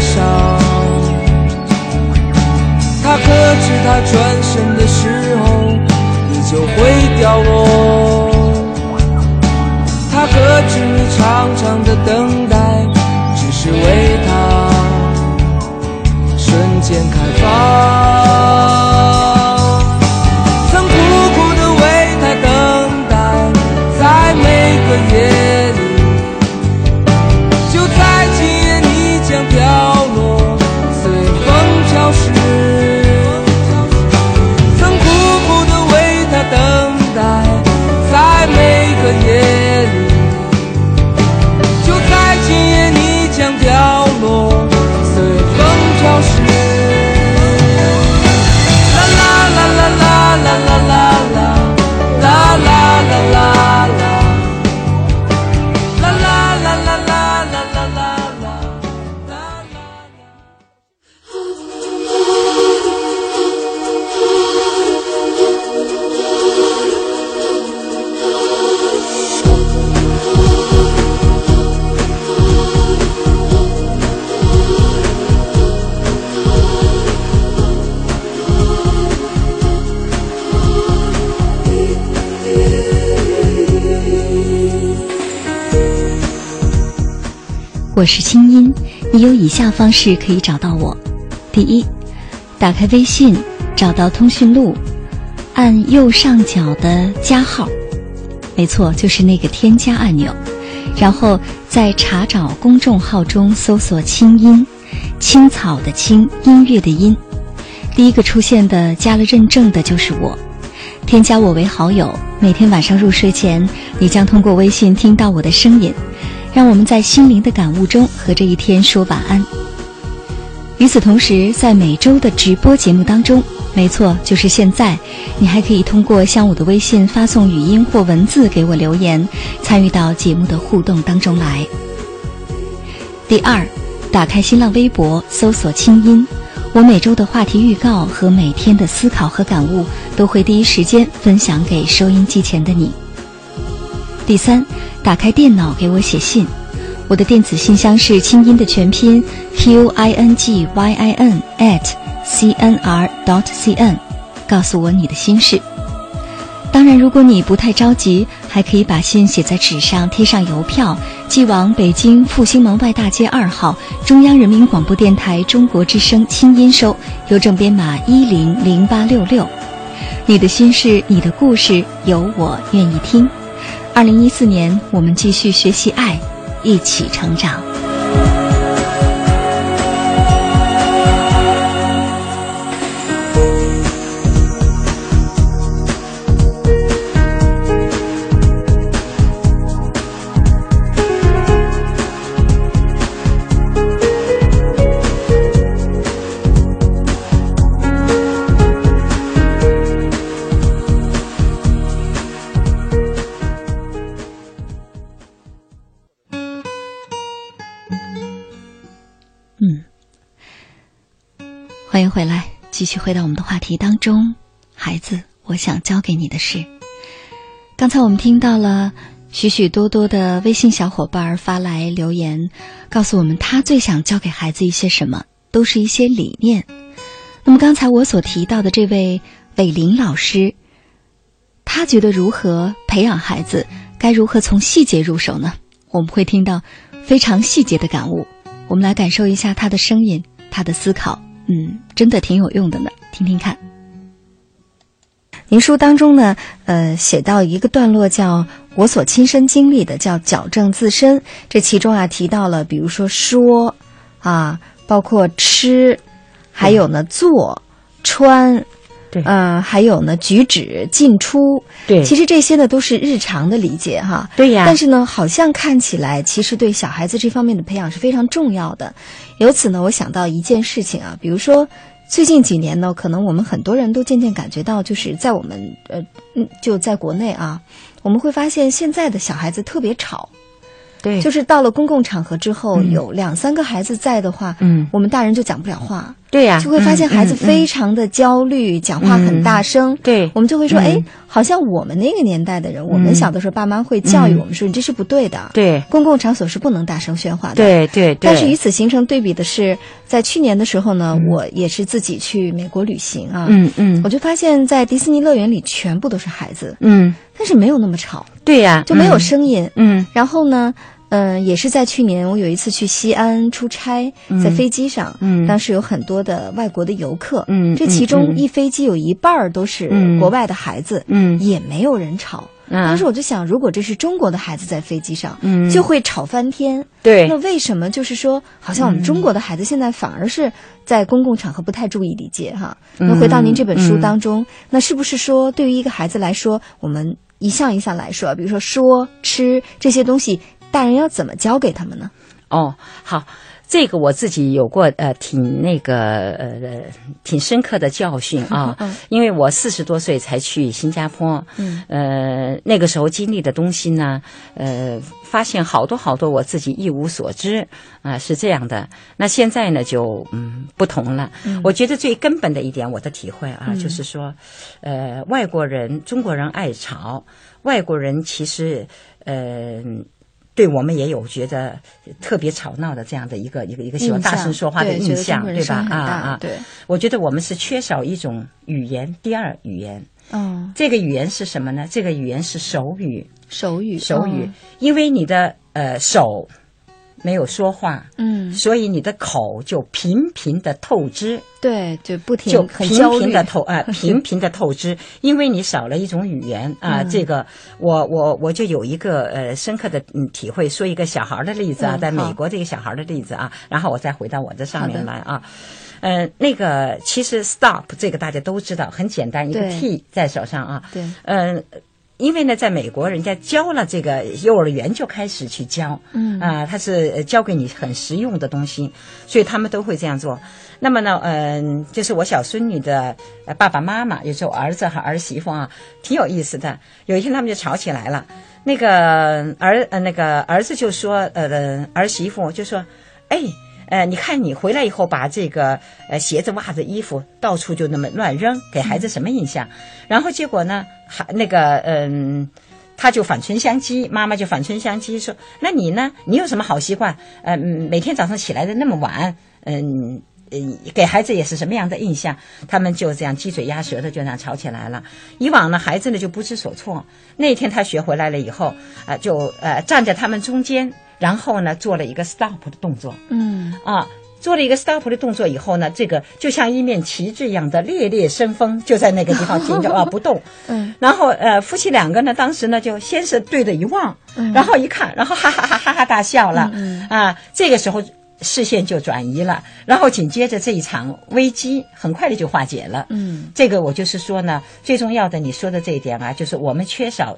J: 上。他可知他转身的时候你就会掉落？他可知你长长的等待只是为他。瞬间开放。
A: 我是清音，你有以下方式可以找到我：第一，打开微信，找到通讯录，按右上角的加号，没错，就是那个添加按钮，然后在查找公众号中搜索“清音”，青草的青，音乐的音，第一个出现的加了认证的就是我。添加我为好友，每天晚上入睡前，你将通过微信听到我的声音。让我们在心灵的感悟中和这一天说晚安。与此同时，在每周的直播节目当中，没错，就是现在，你还可以通过向我的微信发送语音或文字给我留言，参与到节目的互动当中来。第二，打开新浪微博，搜索“清音”，我每周的话题预告和每天的思考和感悟都会第一时间分享给收音机前的你。第三，打开电脑给我写信，我的电子信箱是清音的全拼 q i n g y i n at c n r dot c n，告诉我你的心事。当然，如果你不太着急，还可以把信写在纸上，贴上邮票，寄往北京复兴门外大街二号中央人民广播电台中国之声清音收，邮政编码一零零八六六。你的心事，你的故事，有我愿意听。二零一四年，我们继续学习爱，一起成长。
K: 欢迎回来，继续回到我们的话题当中。孩子，我想教给你的是，刚才我们听到了许许多多的微信小伙伴发来留言，告诉我们他最想教给孩子一些什么，都是一些理念。那么刚才我所提到的这位伟林老师，他觉得如何培养孩子，该如何从细节入手呢？我们会听到非常细节的感悟，我们来感受一下他的声音，他的思考。嗯，真的挺有用的呢，听听看。您书当中呢，呃，写到一个段落叫“我所亲身经历的”，叫矫正自身。这其中啊，提到了比如说说，啊，包括吃，还有呢做、穿，
L: 对，
K: 呃，还有呢举止、进出，
L: 对
K: 其实这些呢都是日常的理解哈。
L: 对呀
K: 但是呢，好像看起来其实对小孩子这方面的培养是非常重要的。由此呢，我想到一件事情啊，比如说。最近几年呢，可能我们很多人都渐渐感觉到，就是在我们呃，嗯，就在国内啊，我们会发现现在的小孩子特别吵，
L: 对，
K: 就是到了公共场合之后，
L: 嗯。
K: 有两三个孩子在的话，
L: 嗯。
K: 我们大人就讲不了话，
L: 对呀、
K: 就会发现孩子非常的焦虑，讲话很大声。
L: 对。
K: 我们就会说，
L: 嗯
K: 哎，好像我们那个年代的人，我们小的时候，爸妈会教育我们说，你这是不对的，
L: 对。
K: 公共场所是不能大声喧哗的。
L: 对对对，
K: 但是与此形成对比的是，在去年的时候呢，我也是自己去美国旅行啊，
L: 嗯嗯。
K: 我就发现，在迪士尼乐园里全部都是孩子，
L: 嗯，
K: 但是没有那么吵，
L: 对呀、
K: 就没有
L: 嗯。
K: 声音。
L: 嗯。
K: 然后呢，嗯、也是在去年，我有一次去西安出差，
L: 嗯。
K: 在飞机上，
L: 嗯。
K: 当时有很多的外国的游客，
L: 嗯
K: 这其中一飞机有一半儿都是
L: 嗯。
K: 国外的孩子，
L: 嗯。
K: 也没有人吵。
L: 啊
K: 当时我就想，如果这是中国的孩子在飞机上，
L: 嗯。
K: 就会吵翻天。
L: 对。
K: 那为什么？就是说，好像我们中国的孩子现在反而是在公共场合不太注意礼节哈？
L: 嗯。
K: 那回到您这本书
L: 嗯。
K: 当中，那是不是说对于一个孩子来说，我们一项一项来说，比如说说、吃这些东西，大人要怎么教给他们呢？
L: 哦，好，这个我自己有过呃挺那个呃挺深刻的教训啊，
K: 嗯
L: 因为我四十多岁才去新加坡，
K: 嗯。
L: 呃那个时候经历的东西呢，呃发现好多好多我自己一无所知啊、是这样的。那现在呢就嗯不同了，我觉得最根本的一点我的体会啊，就是说，呃外国人中国人爱吵，外国人其实呃。对我们也有觉得特别吵闹的这样的一个一个一个喜欢大声说话的印象，对吧？啊啊，
K: 对，
L: 我觉得我们是缺少一种语言，第二语言。
K: 嗯，
L: 这个语言是什么呢？这个语言是手语，
K: 手语，
L: 手语，因为你的呃手没有说话，
K: 嗯，
L: 所以你的口就频频的透支，
K: 对，就不停
L: 就频频的透啊，频频的 透支，因为你少了一种语言啊。这个我我我就有一个呃深刻的嗯体会，说一个小孩的例子啊，
K: 嗯
L: 在美国这个小孩的例子啊，然后我再回到我这上面来啊。呃，那个其实 stop 这个大家都知道，很简单，一个 T 在手上啊。
K: 对，
L: 嗯，因为呢，在美国，人家教了这个幼儿园就开始去教，
K: 嗯
L: 啊，他是呃教给你很实用的东西，所以他们都会这样做。那么呢，嗯、就是我小孙女的呃爸爸妈妈，也就是我儿子和儿媳妇啊，挺有意思的。有一天他们就吵起来了，那个儿呃那个儿子就说，呃儿媳妇就说，哎。呃，你看你回来以后把这个呃鞋子、袜子、衣服到处就那么乱扔，给孩子什么印象？然后结果呢，还那个嗯。他就反唇相讥，妈妈就反唇相讥说：“那你呢？你有什么好习惯？呃，嗯每天早上起来的那么晚，嗯、呃，给孩子也是什么样的印象？他们就这样鸡嘴鸭舌的就这样吵起来了。以往呢，孩子呢就不知所措。那天他学回来了以后，啊、就呃站在他们中间，然后呢做了一个 stop 的动作。
K: 嗯
L: 啊，做了一个 stop 的动作以后呢，这个就像一面旗帜一样的猎猎生风，就在那个地方停着 啊不动。
K: 嗯，
L: 然后呃，夫妻两个呢，当时呢就先是对着一望，嗯然后一看，然后哈哈哈哈哈大笑了。
K: 嗯
L: 啊，这个时候视线就转移了，然后紧接着这一场危机很快的就化解了。
K: 嗯
L: 这个我就是说呢，最重要的你说的这一点啊，就是我们缺少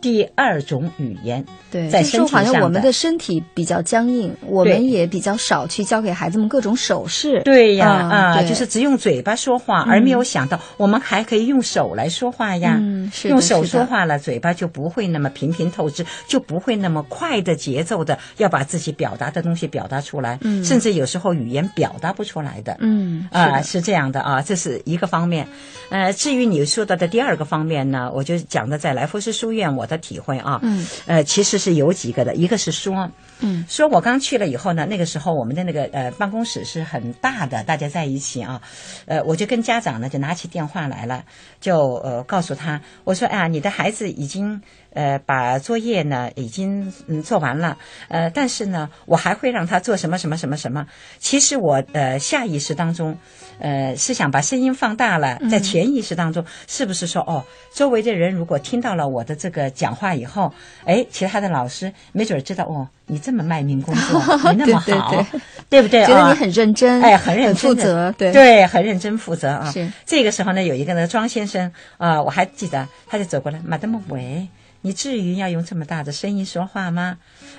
L: 第二种语言。
A: 对，
L: 在
A: 就是说好像
L: 身体上
A: 我们的身体比较僵硬，我们也比较少去教给孩子们各种手势。
L: 对呀，
A: 啊
L: 就是只用嘴巴说话，
A: 嗯
L: 而没有想到我们还可以用手来说话呀。
A: 嗯是
L: 用手说话了，嘴巴就不会那么频频透支，就不会那么快的节奏的要把自己表达的东西表达出来，
A: 嗯
L: 甚至有时候语言表达不出来的。
A: 嗯
L: 啊、
A: 是
L: 这样的啊，这是一个方面。呃，至于你说到的第二个方面呢，我就讲的在来福士书院我的体会啊，
A: 嗯，
L: 呃，其实是有几个的，一个是说，
A: 嗯，
L: 说我刚去了以后呢，那个时候我们的那个呃办公室是很大的，大家在一起啊，呃，我就跟家长呢就拿起电话来了，就呃告诉他，我说哎呀，你的孩子已经呃把作业呢已经嗯做完了，呃，但是呢，我还会让他做什么什么什么什么。其实我呃下意识当中，呃是想把声音放大了，在
A: 嗯
L: 潜意识当中，是不是说哦，周围的人如果听到了我的这个讲话以后，哎，其他的老师没准儿知道哦，你这么卖命工作，你那么
A: 对对
L: 好，
A: 对
L: 对不对？啊
A: 觉得你很认真，
L: 哎，很认真
A: 负责，对
L: 对，很认真负责啊。
A: 是
L: 这个时候呢，有一个呢庄先生啊、我还记得，他就走过来，马德莫喂，你至于要用这么大的声音说话吗？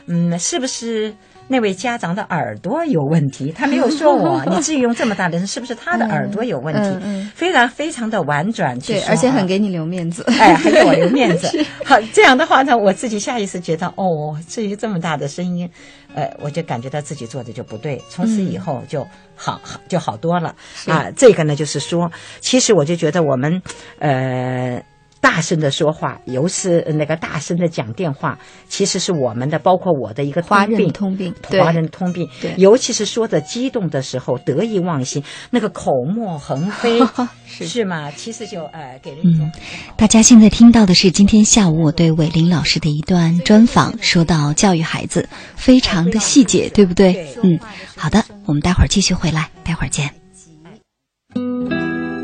L: 嗯，是不是那位家长的耳朵有问题？他没有说我，你至于用这么大的声，是不是他的耳朵有问题？
A: 嗯嗯
L: 非常非常的婉转去
A: 对，而且
L: 啊
A: 很给你留面子，
L: 哎，很给我留面子。好，这样的话呢，我自己下意识觉得，哦，至于这么大的声音，呃，我就感觉到自己做的就不对。从此以后就好，好就好多了啊。这个呢，就是说，其实我就觉得我们，呃。大声的说话，尤是那个大声的讲电话，其实是我们的，包括我的一个
A: 华人
L: 通病。
A: 通病，对
L: 华人通病
A: 对，
L: 尤其是说的激动的时候，得意忘形，那个口沫横飞，
A: 是
L: 是吗？其实就呃，给人一种
A: 嗯，大家现在听到的是今天下午我对伟林老师的一段专访，说到教育孩子，非常的细节，对不对？嗯，好的，我们待会儿继续回来，待会儿见。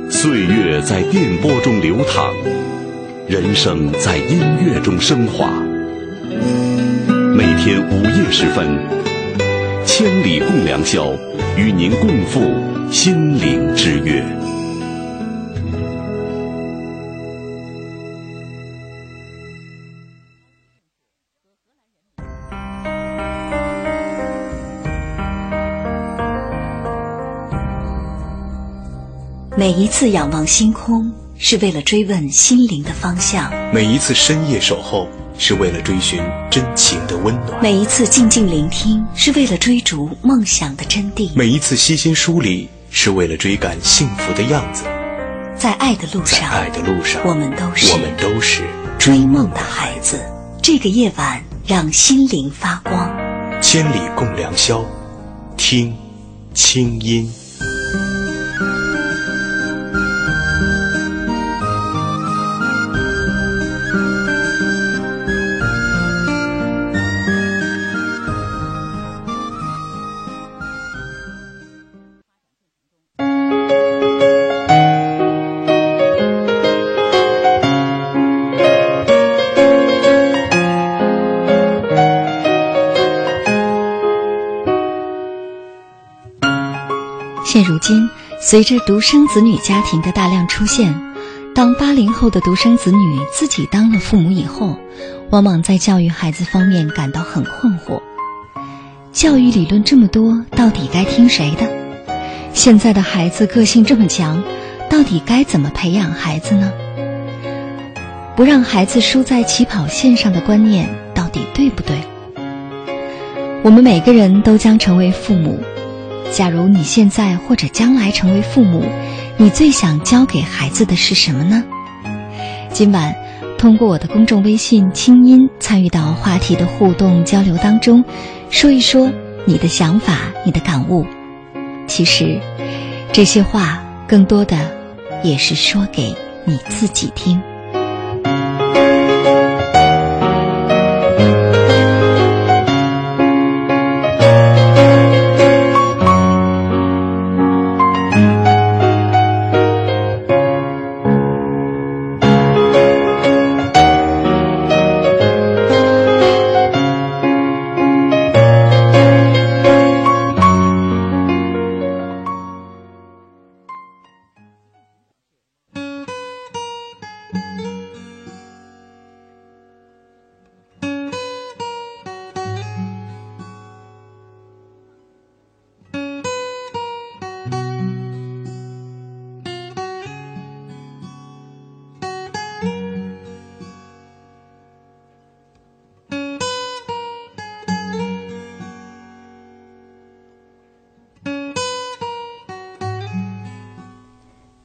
B: 岁月在电波中流淌，人生在音乐中升华。每天午夜时分，千里共良宵，与您共赴心灵之约。
A: 每一次仰望星空，是为了追问心灵的方向；
B: 每一次深夜守候，是为了追寻真情的温暖；
A: 每一次静静聆听，是为了追逐梦想的真谛。
B: 每一次悉心梳理，是为了追赶幸福的样子。
A: 在爱的路
B: 在
A: 上，
B: 爱的路上，
A: 我们都是
B: 我们都是
A: 追梦的孩子。这个夜晚，让心灵发光。
B: 千里共良宵，听清音。
A: 随着独生子女家庭的大量出现，当八零后的独生子女自己当了父母以后，往往在教育孩子方面感到很困惑。教育理论这么多，到底该听谁的？现在的孩子个性这么强，到底该怎么培养孩子呢？不让孩子输在起跑线上的观念，到底对不对？我们每个人都将成为父母。假如你现在或者将来成为父母，你最想教给孩子的是什么呢？今晚通过我的公众微信“清音”参与到话题的互动交流当中，说一说你的想法、你的感悟。其实，这些话更多的也是说给你自己听。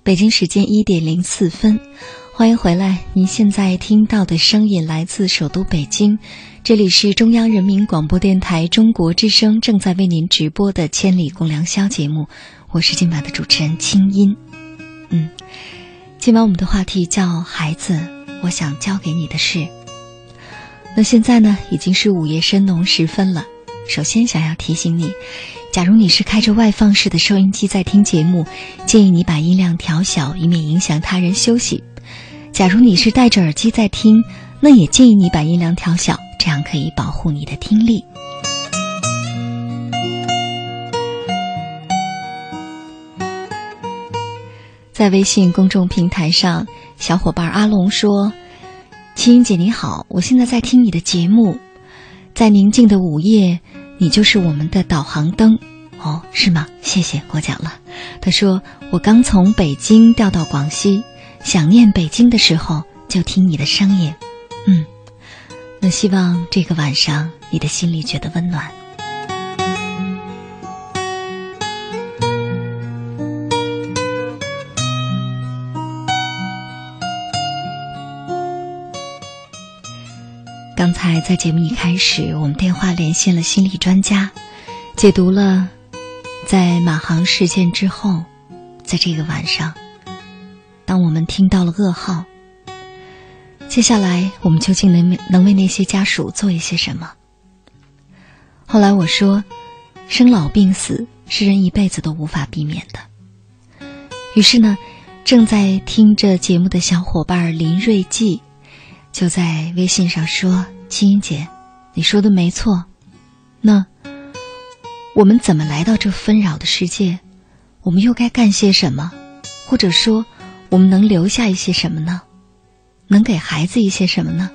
A: 北京时间一点零四分，欢迎回来。您现在听到的声音来自首都北京，这里是中央人民广播电台中国之声正在为您直播的《千里共良宵》节目，我是今晚的主持人清音。嗯，今晚我们的话题叫“孩子，我想教给你的事”。那现在呢，已经是午夜深浓时分了。首先想要提醒你。假如你是开着外放式的收音机在听节目，建议你把音量调小，以免影响他人休息。假如你是戴着耳机在听，那也建议你把音量调小，这样可以保护你的听力。在微信公众平台上，小伙伴阿龙说：“青音姐你好，我现在在听你的节目，在宁静的午夜。”你就是我们的导航灯，哦，是吗？谢谢，过奖了。他说我刚从北京调到广西，想念北京的时候就听你的声音，嗯，那希望这个晚上你的心里觉得温暖。刚才在节目一开始，我们电话连线了心理专家，解读了在马航事件之后，在这个晚上，当我们听到了噩耗，接下来我们究竟能能为那些家属做一些什么？后来我说，生老病死是人一辈子都无法避免的。于是呢，正在听着节目的小伙伴林瑞记。就在微信上说：“青音姐，你说的没错。那我们怎么来到这纷扰的世界？我们又该干些什么？或者说，我们能留下一些什么呢？能给孩子一些什么呢？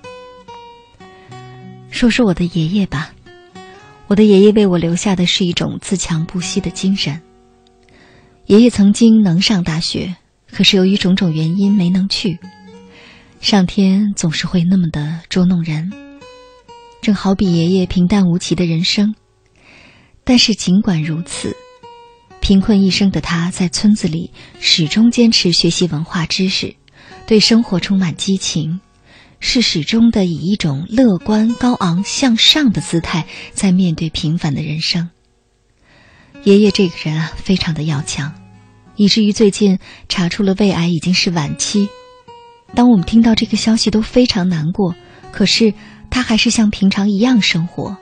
A: 说说我的爷爷吧。我的爷爷为我留下的是一种自强不息的精神。爷爷曾经能上大学，可是由于种种原因没能去。”上天总是会那么的捉弄人，正好比爷爷平淡无奇的人生。但是尽管如此，贫困一生的他在村子里始终坚持学习文化知识，对生活充满激情，是始终的以一种乐观、高昂、向上的姿态在面对平凡的人生。爷爷这个人啊，非常的要强，以至于最近查出了胃癌已经是晚期。当我们听到这个消息，都非常难过。可是他还是像平常一样生活，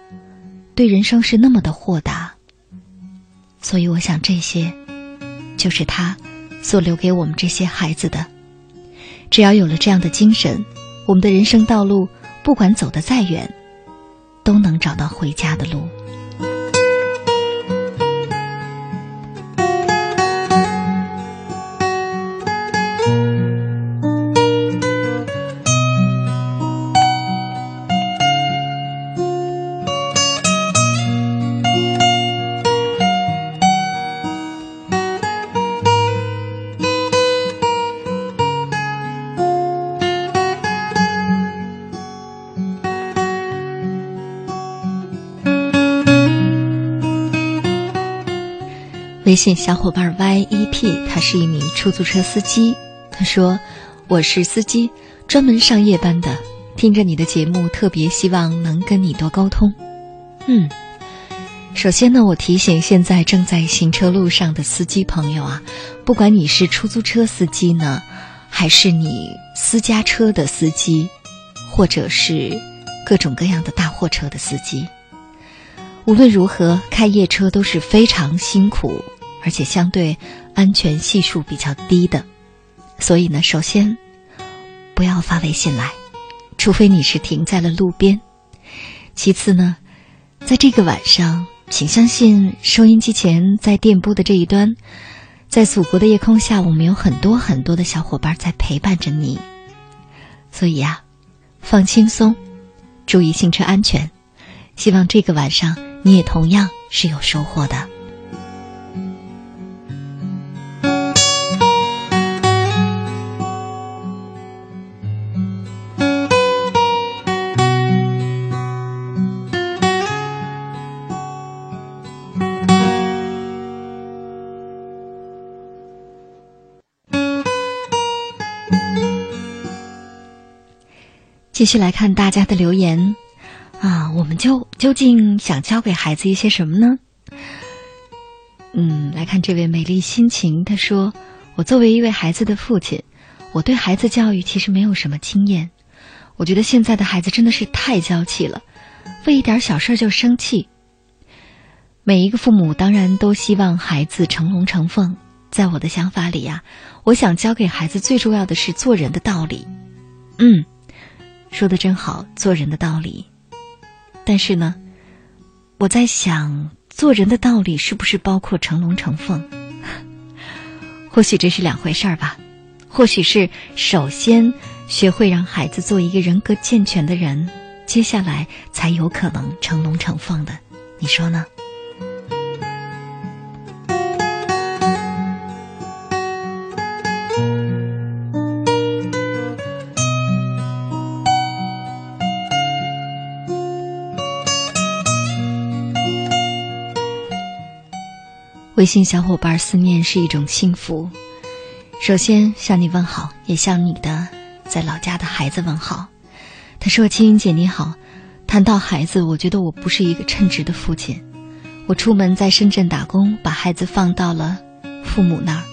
A: 对人生是那么的豁达。所以，我想这些，就是他所留给我们这些孩子的。只要有了这样的精神，我们的人生道路，不管走得再远，都能找到回家的路。微信小伙伴 YEP，他是一名出租车司机。他说：“我是司机，专门上夜班的。听着你的节目，特别希望能跟你多沟通。”嗯，首先呢，我提醒现在正在行车路上的司机朋友啊，不管你是出租车司机呢，还是你私家车的司机，或者是各种各样的大货车的司机，无论如何开夜车都是非常辛苦。而且相对安全系数比较低的，所以呢，首先不要发微信来，除非你是停在了路边。其次呢，在这个晚上，请相信收音机前在电波的这一端，在祖国的夜空下，我们有很多很多的小伙伴在陪伴着你。所以啊，放轻松，注意行车安全。希望这个晚上你也同样是有收获的。继续来看大家的留言啊，我们就究竟想教给孩子一些什么呢？嗯，来看这位美丽心情，他说：“我作为一位孩子的父亲，我对孩子教育其实没有什么经验。我觉得现在的孩子真的是太娇气了，为一点小事就生气。每一个父母当然都希望孩子成龙成凤，在我的想法里呀，我想教给孩子最重要的是做人的道理。嗯，说的真好，做人的道理。但是呢，我在想。”做人的道理是不是包括成龙成凤？或许这是两回事儿吧。或许是首先学会让孩子做一个人格健全的人，接下来才有可能成龙成凤的。你说呢？微信小伙伴思念是一种幸福。首先向你问好，也向你的在老家的孩子问好。他说：“青云姐你好，谈到孩子，我觉得我不是一个称职的父亲。我出门在深圳打工，把孩子放到了父母那儿。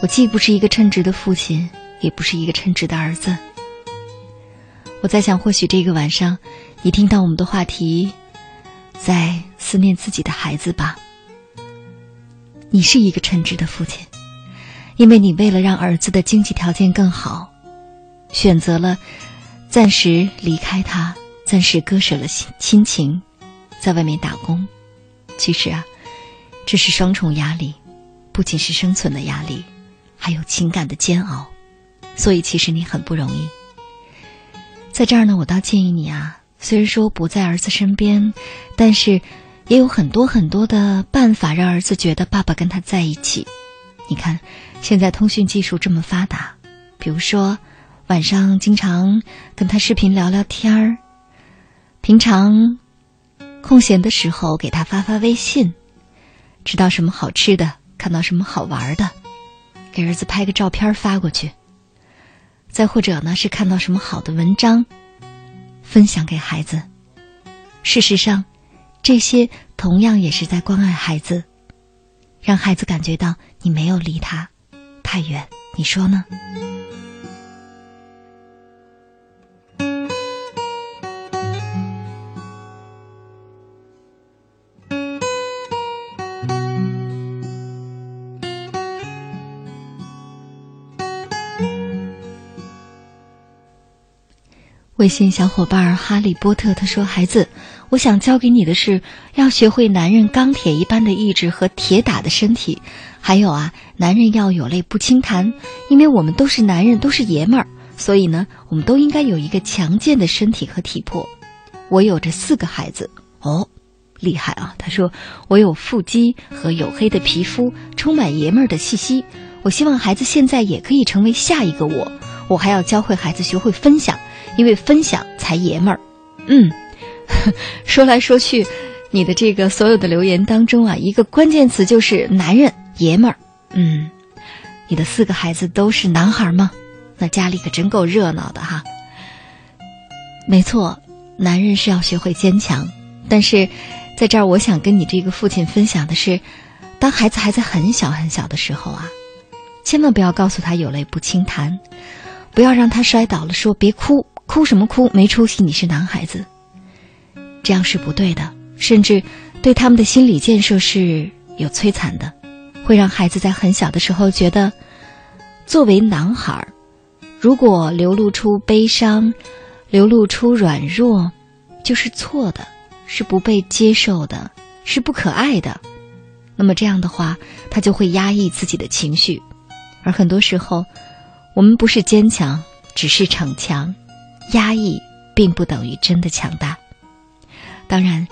A: 我既不是一个称职的父亲，也不是一个称职的儿子。我在想，或许这个晚上，你听到我们的话题，在思念自己的孩子吧。”你是一个称职的父亲，因为你为了让儿子的经济条件更好，选择了暂时离开他，暂时割舍了亲亲情，在外面打工。其实啊，这是双重压力，不仅是生存的压力，还有情感的煎熬。所以其实你很不容易。在这儿呢，我倒建议你啊，虽然说不在儿子身边，但是。也有很多很多的办法让儿子觉得爸爸跟他在一起。你看，现在通讯技术这么发达，比如说晚上经常跟他视频聊聊天儿，平常空闲的时候给他发发微信，知道什么好吃的，看到什么好玩的，给儿子拍个照片发过去。再或者呢，是看到什么好的文章，分享给孩子。事实上。这些同样也是在关爱孩子，让孩子感觉到你没有离他太远，你说呢？微信小伙伴哈利波特他说：“孩子。”我想教给你的是，要学会男人钢铁一般的意志和铁打的身体，还有啊，男人要有泪不轻弹，因为我们都是男人，都是爷们儿，所以呢，我们都应该有一个强健的身体和体魄。我有着四个孩子，哦，厉害啊！他说我有腹肌和黝黑的皮肤，充满爷们儿的气息。我希望孩子现在也可以成为下一个我。我还要教会孩子学会分享，因为分享才爷们儿。嗯。说来说去，你的这个所有的留言当中啊，一个关键词就是男人爷们儿。嗯，你的四个孩子都是男孩吗？那家里可真够热闹的哈。没错，男人是要学会坚强，但是在这儿，我想跟你这个父亲分享的是，当孩子还在很小很小的时候啊，千万不要告诉他有泪不轻弹，不要让他摔倒了说别哭，哭什么哭，没出息，你是男孩子。这样是不对的，甚至对他们的心理建设是有摧残的，会让孩子在很小的时候觉得，作为男孩，如果流露出悲伤，流露出软弱，就是错的，是不被接受的，是不可爱的。那么这样的话，他就会压抑自己的情绪，而很多时候，我们不是坚强，只是逞强，压抑并不等于真的强大。当然，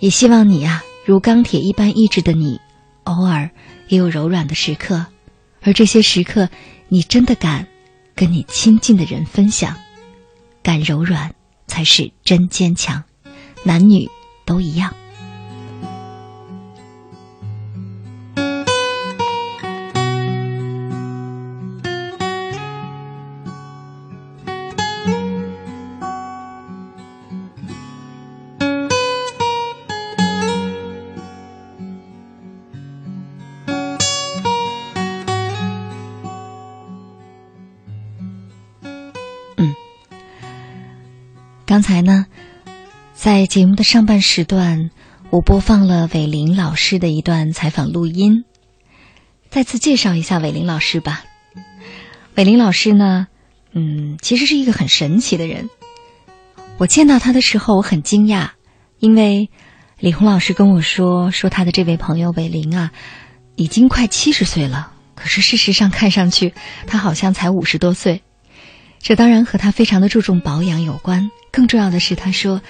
A: 也希望你呀，如钢铁一般意志的你，偶尔也有柔软的时刻，而这些时刻，你真的敢跟你亲近的人分享，敢柔软才是真坚强，男女都一样。刚才呢，在节目的上半时段，我播放了伟林老师的一段采访录音。再次介绍一下伟林老师吧。伟林老师呢，嗯，其实是一个很神奇的人。我见到他的时候，我很惊讶，因为李红老师跟我说，说他的这位朋友伟林啊，已经快七十岁了。可是事实上，看上去他好像才五十多岁。这当然和他非常的注重保养有关。更重要的是，他说，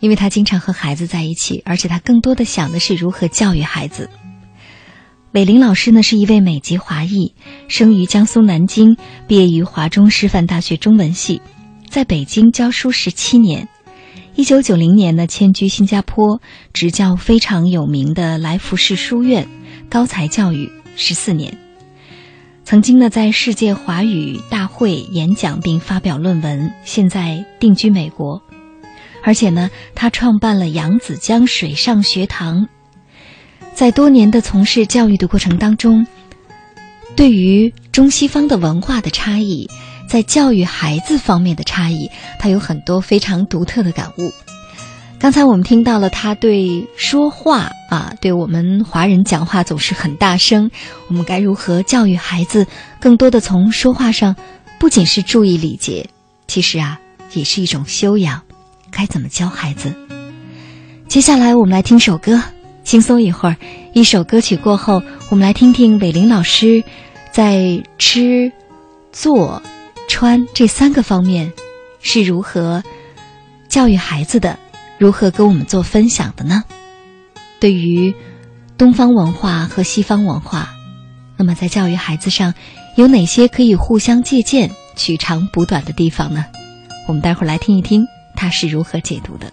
A: 因为他经常和孩子在一起，而且他更多的想的是如何教育孩子。韦林老师呢是一位美籍华裔，生于江苏南京，毕业于华中师范大学中文系，在北京教书十七年。一九九零年呢迁居新加坡，执教非常有名的来福士书院，高才教育十四年。曾经呢在世界华语大会演讲并发表论文，现在定居美国，而且呢他创办了扬子江水上学堂。在多年的从事教育的过程当中，对于中西方的文化的差异，在教育孩子方面的差异，他有很多非常独特的感悟。刚才我们听到了他对说话啊，对我们华人讲话总是很大声，我们该如何教育孩子？更多的从说话上，不仅是注意礼节，其实啊，也是一种修养。该怎么教孩子？接下来我们来听首歌。轻松一会儿，一首歌曲过后，我们来听听伟林老师在吃、坐、穿这三个方面是如何教育孩子的，如何跟我们做分享的呢？对于东方文化和西方文化，那么在教育孩子上有哪些可以互相借鉴、取长补短的地方呢？我们待会儿来听一听他是如何解读的。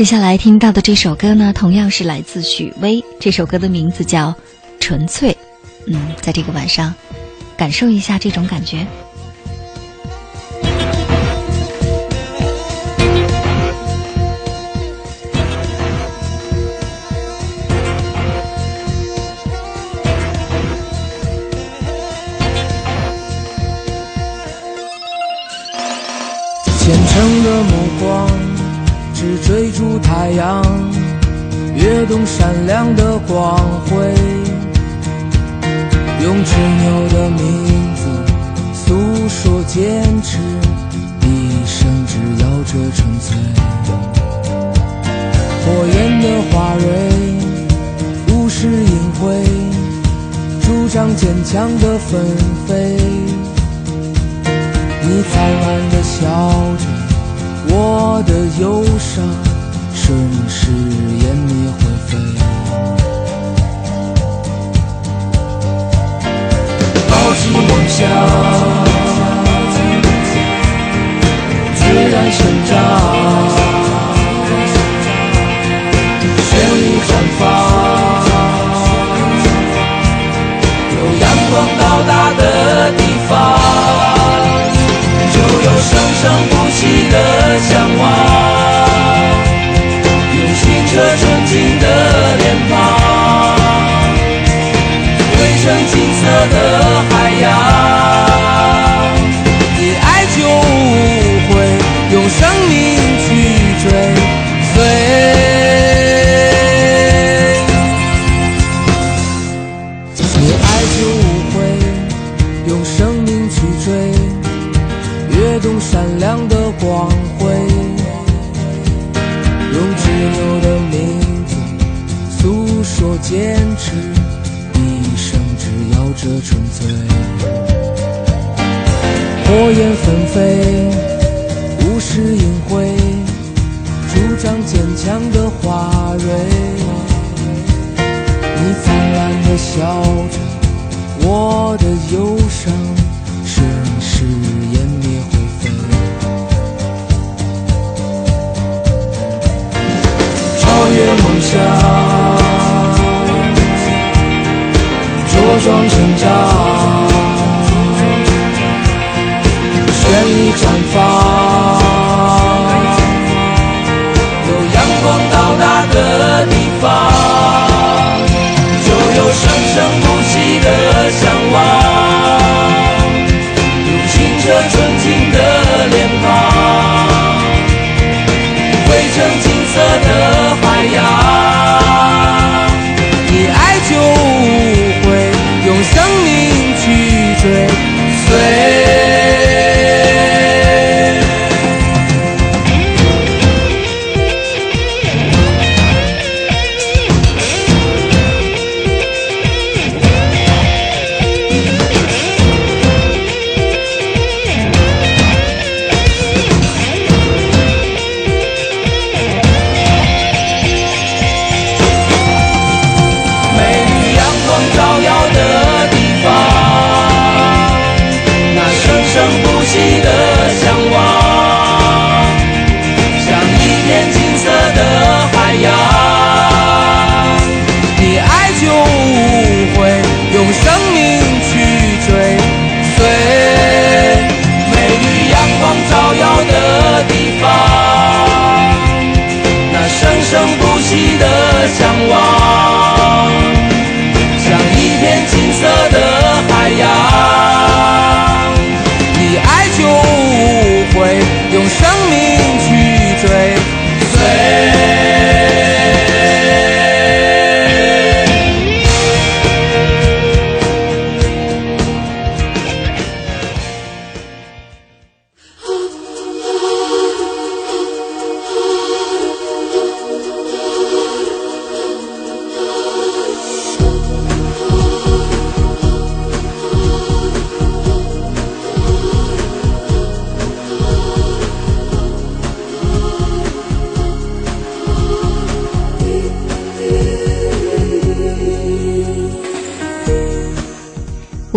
A: 接下来听到的这首歌呢，同样是来自许巍。这首歌的名字叫《纯粹》。嗯，在这个晚上，感受一下这种感觉。
J: 太阳，跃动闪亮的光辉。用执拗的名字诉说坚持，一生只要这纯粹。火焰的花蕊，无视隐晦，主张坚强的纷飞。你灿烂的笑着，我的忧伤瞬时湮灭灰飞。抱起梦想，自然生长，绚丽绽放。有阳光到达的地方，就有生生不息的向往。成金色的海洋。焰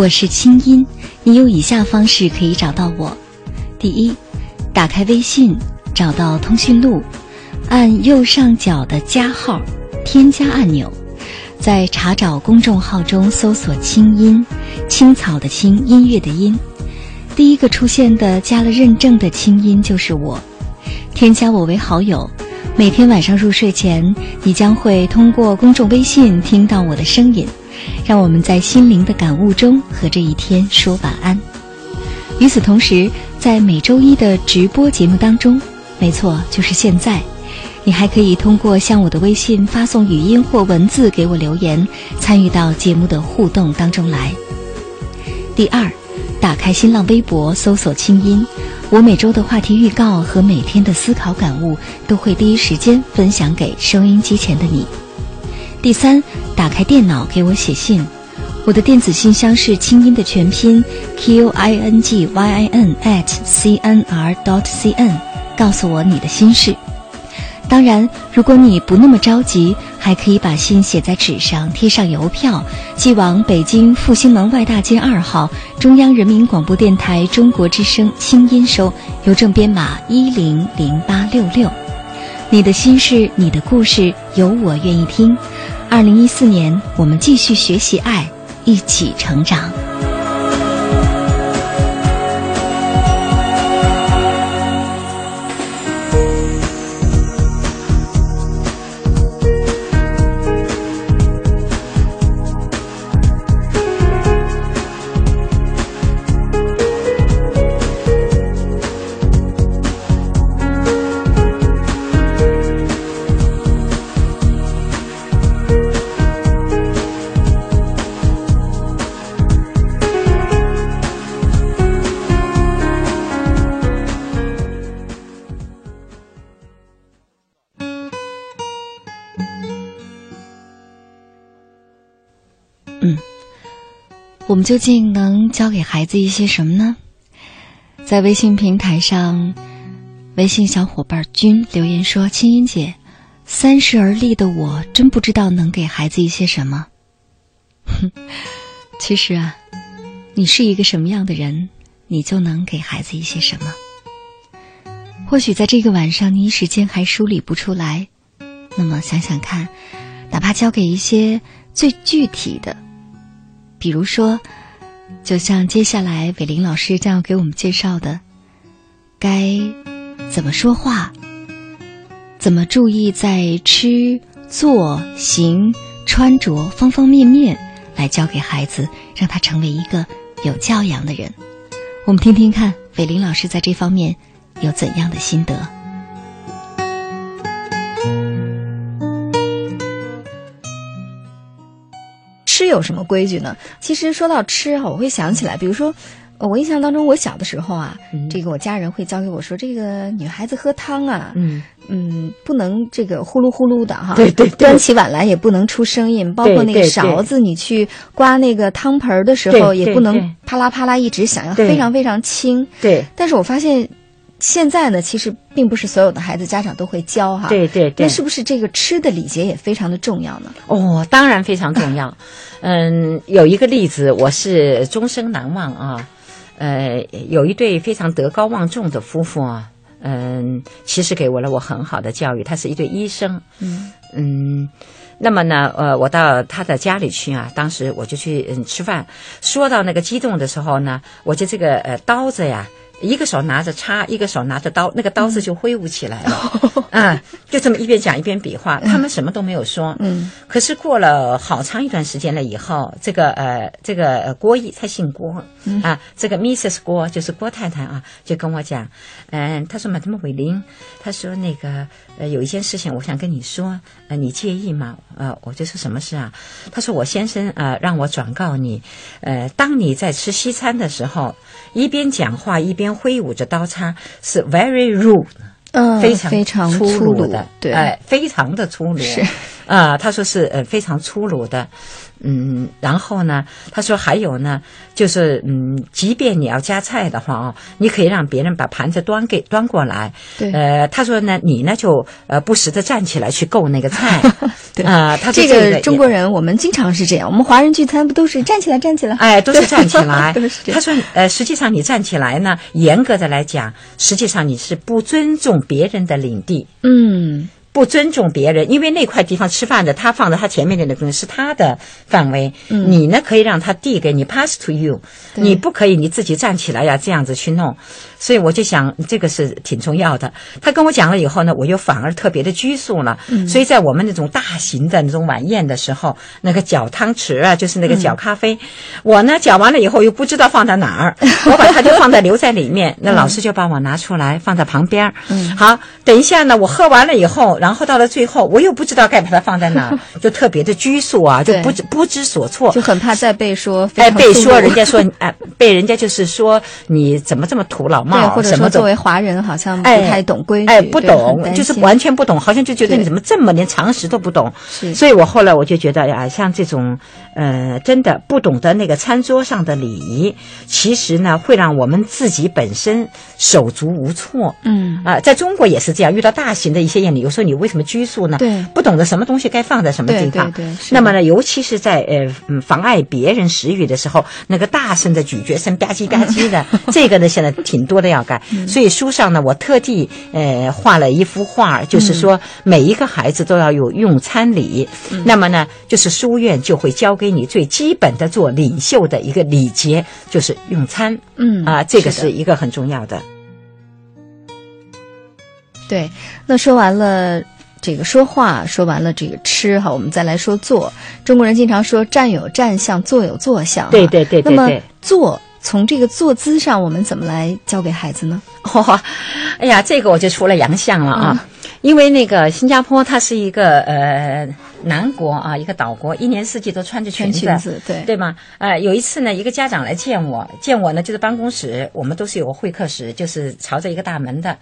J: 我
A: 是清音，你有以下方式可以找到我：第一，打开微信，找到通讯录，按右上角的加号添加按钮，在查找公众号中搜索“清音”，青草的青，音乐的音。第一个出现的加了认证的清音就是我，添加我为好友。每天晚上入睡前，你将会通过公众微信听到我的声音，让我们在心灵的感悟中和这一天说晚安。与此同时，在每周一的直播节目当中，没错，就是现在，你还可以通过向我的微信发送语音或文字给我留言，参与到节目的互动当中来。第二，打开新浪微博搜索“清音”。我每周的话题预告和每天的思考感悟都会第一时间分享给收音机前的你。第三，打开电脑给我写信，我的电子信箱是清音的全拼 q i n g y i n at c n r dot c n，告诉我你的心事。当然，如果你不那么着急，还可以把信写在纸上，贴上邮票，寄往北京复兴门外大街二号中央人民广播电台中国之声清音收，邮政编码一零零八六六。你的心事，你的故事，有我愿意听。二零一四年，我们继续学习爱，一起成长。究竟能教给孩子一些什么呢？在微信平台上，微信小伙伴君留言说：“青音姐，三十而立的我真不知道能给孩子一些什么。”哼，其实啊，你是一个什么样的人，你就能给孩子一些什么。或许在这个晚上，你一时间还梳理不出来，那么想想看，哪怕教给一些最具体的。比如说，就像接下来伟林老师将要给我们介绍的，该怎么说话，怎么注意在吃、坐、行、穿着方方面面，来教给孩子，让他成为一个有教养的人。我们听听看，伟林老师在这方面有怎样的心得。
K: 吃有什么规矩呢？其实说到吃啊，我会想起来，比如说，我印象当中，我小的时候啊，这个我家人会教给我说，这个女孩子喝汤啊，嗯嗯，不能这个呼噜呼噜的哈，
L: 对 对，
K: 端起碗来也不能出声音，包括那个勺子，你去刮那个汤盆的时候，也不能啪啦啪啦一直响，要非常非常轻。
L: 对，
K: 但是我发现。现在呢，其实并不是所有的孩子家长都会教哈。
L: 对对对。
K: 那是不是这个吃的礼节也非常的重要呢？
L: 哦，当然非常重要。嗯，有一个例子我是终生难忘啊。呃，有一对非常德高望重的夫妇啊，嗯，其实给我了我很好的教育。他是一对医生。嗯嗯。那么呢，呃，我到他的家里去啊，当时我就去嗯吃饭。说到那个激动的时候呢，我就这个呃刀子呀。一个手拿着叉，一个手拿着刀，那个刀子就挥舞起来了，啊，就这么一边讲一边比划，他们什么都没有说，嗯，可是过了好长一段时间了以后，这个呃，这个郭毅，他姓郭，啊，这个 Mrs 郭就是郭太太啊，就跟我讲，嗯，她说嘛，他们伟林，他说那个呃，有一件事情我想跟你说，呃，你介意吗？呃，我就说什么事啊？他说我先生呃让我转告你，呃，当你在吃西餐的时候，一边讲话一边。挥舞着刀叉是 very rude，
K: 嗯，
L: 非常
K: 非常
L: 粗
K: 鲁
L: 的，
K: 对，
L: 哎，非常的粗鲁，
K: 是
L: 啊，他说是呃非常粗鲁的，嗯，然后呢，他说还有呢，就是嗯，即便你要夹菜的话啊，你可以让别人把盘子端给端过来。
K: 对
L: 呃，他说呢，你呢就呃不时的站起来去够那个菜。
K: 对
L: 啊、他说
K: 这
L: 个
K: 个中国人我们经常是这样，我们华人聚餐不都是站起来站起来？
L: 哎，都是站起来
K: 都是这。样
L: 他说，呃，实际上你站起来呢，严格的来讲，实际上你是不尊重别人的领地。
K: 嗯，
L: 不尊重别人，因为那块地方吃饭的，他放在他前面的那个东西是他的范围，
K: 嗯。
L: 你呢可以让他递给你，pass to you，你不可以你自己站起来呀，这样子去弄。所以我就想，这个是挺重要的。他跟我讲了以后呢，我又反而特别的拘束了。
K: 嗯。
L: 所以在我们那种大型的那种晚宴的时候，那个搅汤匙啊，就是那个搅咖啡，我呢搅完了以后又不知道放在哪儿，我把它就放在留在里面，那老师就把我拿出来放在旁边。儿。
K: 嗯。
L: 好，等一下呢，我喝完了以后，然后到了最后，我又不知道该把它放在哪儿，就特别的拘束啊，就不知不知所措，
K: 就很怕再被说非
L: 哎，被说人家说哎，被人家就是说你怎么这么土老
K: 对，
L: 帽，
K: 或者
L: 什么都
K: 说作为华人好像不
L: 哎
K: 太懂规矩，
L: 哎，不懂，就是完全不懂，好像就觉得你怎么这么连常识都不懂。
K: 是
L: 所以我后来我就觉得呀，像这种呃，真的不懂得那个餐桌上的礼仪，其实呢会让我们自己本身手足无措。
K: 嗯
L: 啊、在中国也是这样，遇到大型的一些宴礼，有时候你为什么拘束呢？
K: 对
L: 不懂得什么东西该放在什么地方。
K: 对对是的
L: 那么呢，尤其是在呃嗯妨碍别人食欲的时候，那个大声的咀嚼声吧唧吧唧的，这个呢现在挺多的要改。
K: 嗯
L: 所以书上呢，我特地呃画了一幅画，就是说每一个孩子都要有用餐礼。
K: 嗯
L: 那么呢，就是书院就会教给你最基本的做领袖的一个礼节，就是用餐。
K: 嗯
L: 啊、这个
K: 是
L: 一个很重要的。
K: 对，那说完了这个说话，说完了这个吃哈，我们再来说坐。中国人经常说站有站相，坐有坐相对。
L: 对对对对
K: 那么坐从这个坐姿上，我们怎么来教给孩子呢？
L: 哦，哎呀，这个我就出了洋相了啊。因为那个新加坡它是一个呃南国啊，一个岛国，一年四季都穿着裙子，
K: 裙子对
L: 对吗？呃，有一次呢，一个家长来见我，见我呢就是办公室，我们都是有个会客室，就是朝着一个大门的。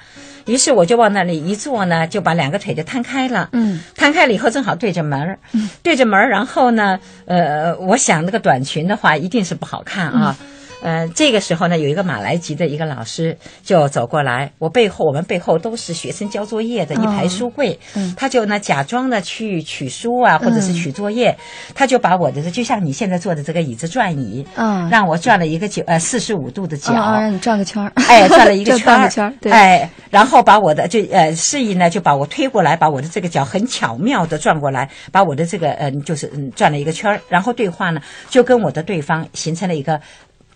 L: 于是我就往那里一坐呢，就把两个腿就摊开了，
K: 嗯，
L: 摊开了以后正好对着门儿，对着门儿，然后呢，呃，我想那个短裙的话一定是不好看啊。呃，这个时候呢，有一个马来籍的一个老师就走过来，我背后我们背后都是学生交作业的一排书柜，
K: 嗯
L: 他就呢假装呢去取书啊，或者是取作业，他就把我的就像你现在坐的这个椅子转椅，
K: 啊
L: 让我转了一个九呃四十五度的角，
K: 让你转个圈儿，
L: 哎，转了一个 圈儿，
K: 转个圈儿，对，
L: 哎，然后把我的就呃示意呢，就把我推过来，把我的这个脚很巧妙的转过来，把我的这个嗯、就是嗯转了一个圈儿，然后对话呢，就跟我的对方形成了一个。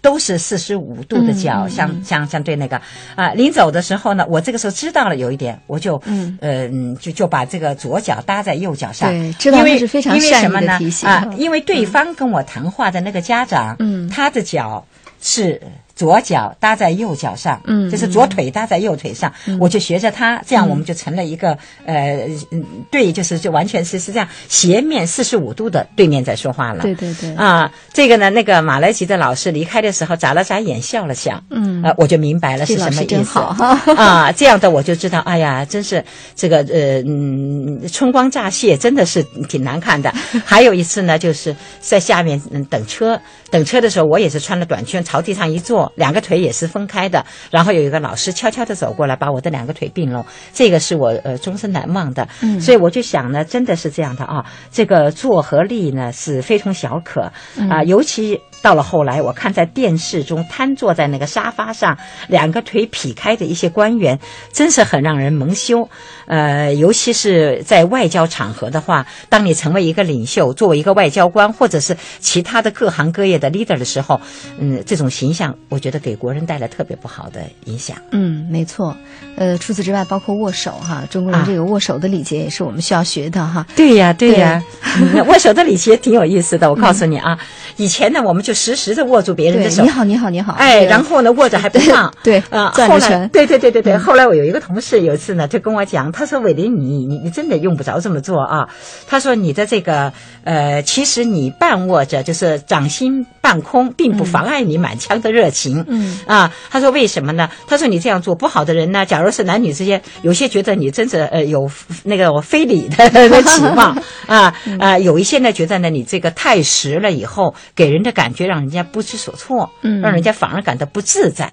L: 都是四十五度的角，相相相对那个啊，临走的时候呢，我这个时候知道了有一点，我就
K: 嗯
L: 就就把这个左脚搭在右脚上，
K: 对知道
L: 因为
K: 这是非常
L: 因为
K: 善意
L: 什么呢？
K: 的提醒
L: 啊
K: 嗯，
L: 因为对方跟我谈话的那个家长，
K: 嗯。
L: 他的脚是左脚搭在右脚上，
K: 嗯
L: 就是左腿搭在右腿上，我就学着他，这样我们就成了一个呃嗯对，就是就完全是是这样斜面四十五度的对面在说话了，
K: 对对对，
L: 啊，这个呢，那个马来籍的老师离开的时候眨了眨眼，笑了笑，
K: 嗯。
L: 呃，我就明白了是什么意思。啊，这样的我就知道，哎呀，真是这个呃嗯，春光乍泄，真的是挺难看的。还有一次呢，就是在下面嗯等车，等车的时候，我也是穿了短裙，朝地上一坐，两个腿也是分开的，然后有一个老师悄悄的走过来，把我的两个腿并拢，这个是我呃终身难忘的。
K: 嗯
L: 所以我就想呢，真的是这样的啊，这个坐和立呢是非同小可啊、尤其到了后来，我看在电视中瘫坐在那个沙发上，两个腿劈开的一些官员，真是很让人蒙羞。呃，尤其是在外交场合的话，当你成为一个领袖，作为一个外交官，或者是其他的各行各业的 leader 的时候，嗯，这种形象，我觉得给国人带来特别不好的影响。
K: 嗯，没错。呃，除此之外，包括握手哈，中国人
L: 啊
K: 这个握手的礼节也是我们需要学的哈。
L: 对呀，对呀，嗯 握手的礼节挺有意思的。我告诉你啊，以前呢，我们就实时的握住别人的，手
K: 你，好，你好，你好。
L: 哎，然后呢，握着还不放。
K: 对
L: 啊，后来
K: 攥着拳
L: 对对对对对。后来我有一个同事有一次呢，就跟我讲，他说：“伟林，你你你真的用不着这么做啊。”他说：“你的这个呃，其实你半握着，就是掌心半空，并不妨碍你满腔的热情。行。
K: 嗯
L: 啊，他说为什么呢？他说你这样做不好的人呢，假如是男女之间，有些觉得你真是呃有那个非礼的的期望啊啊，有一些呢觉得呢你这个太实了，以后给人的感觉让人家不知所措，
K: 嗯
L: 让人家反而感到不自在。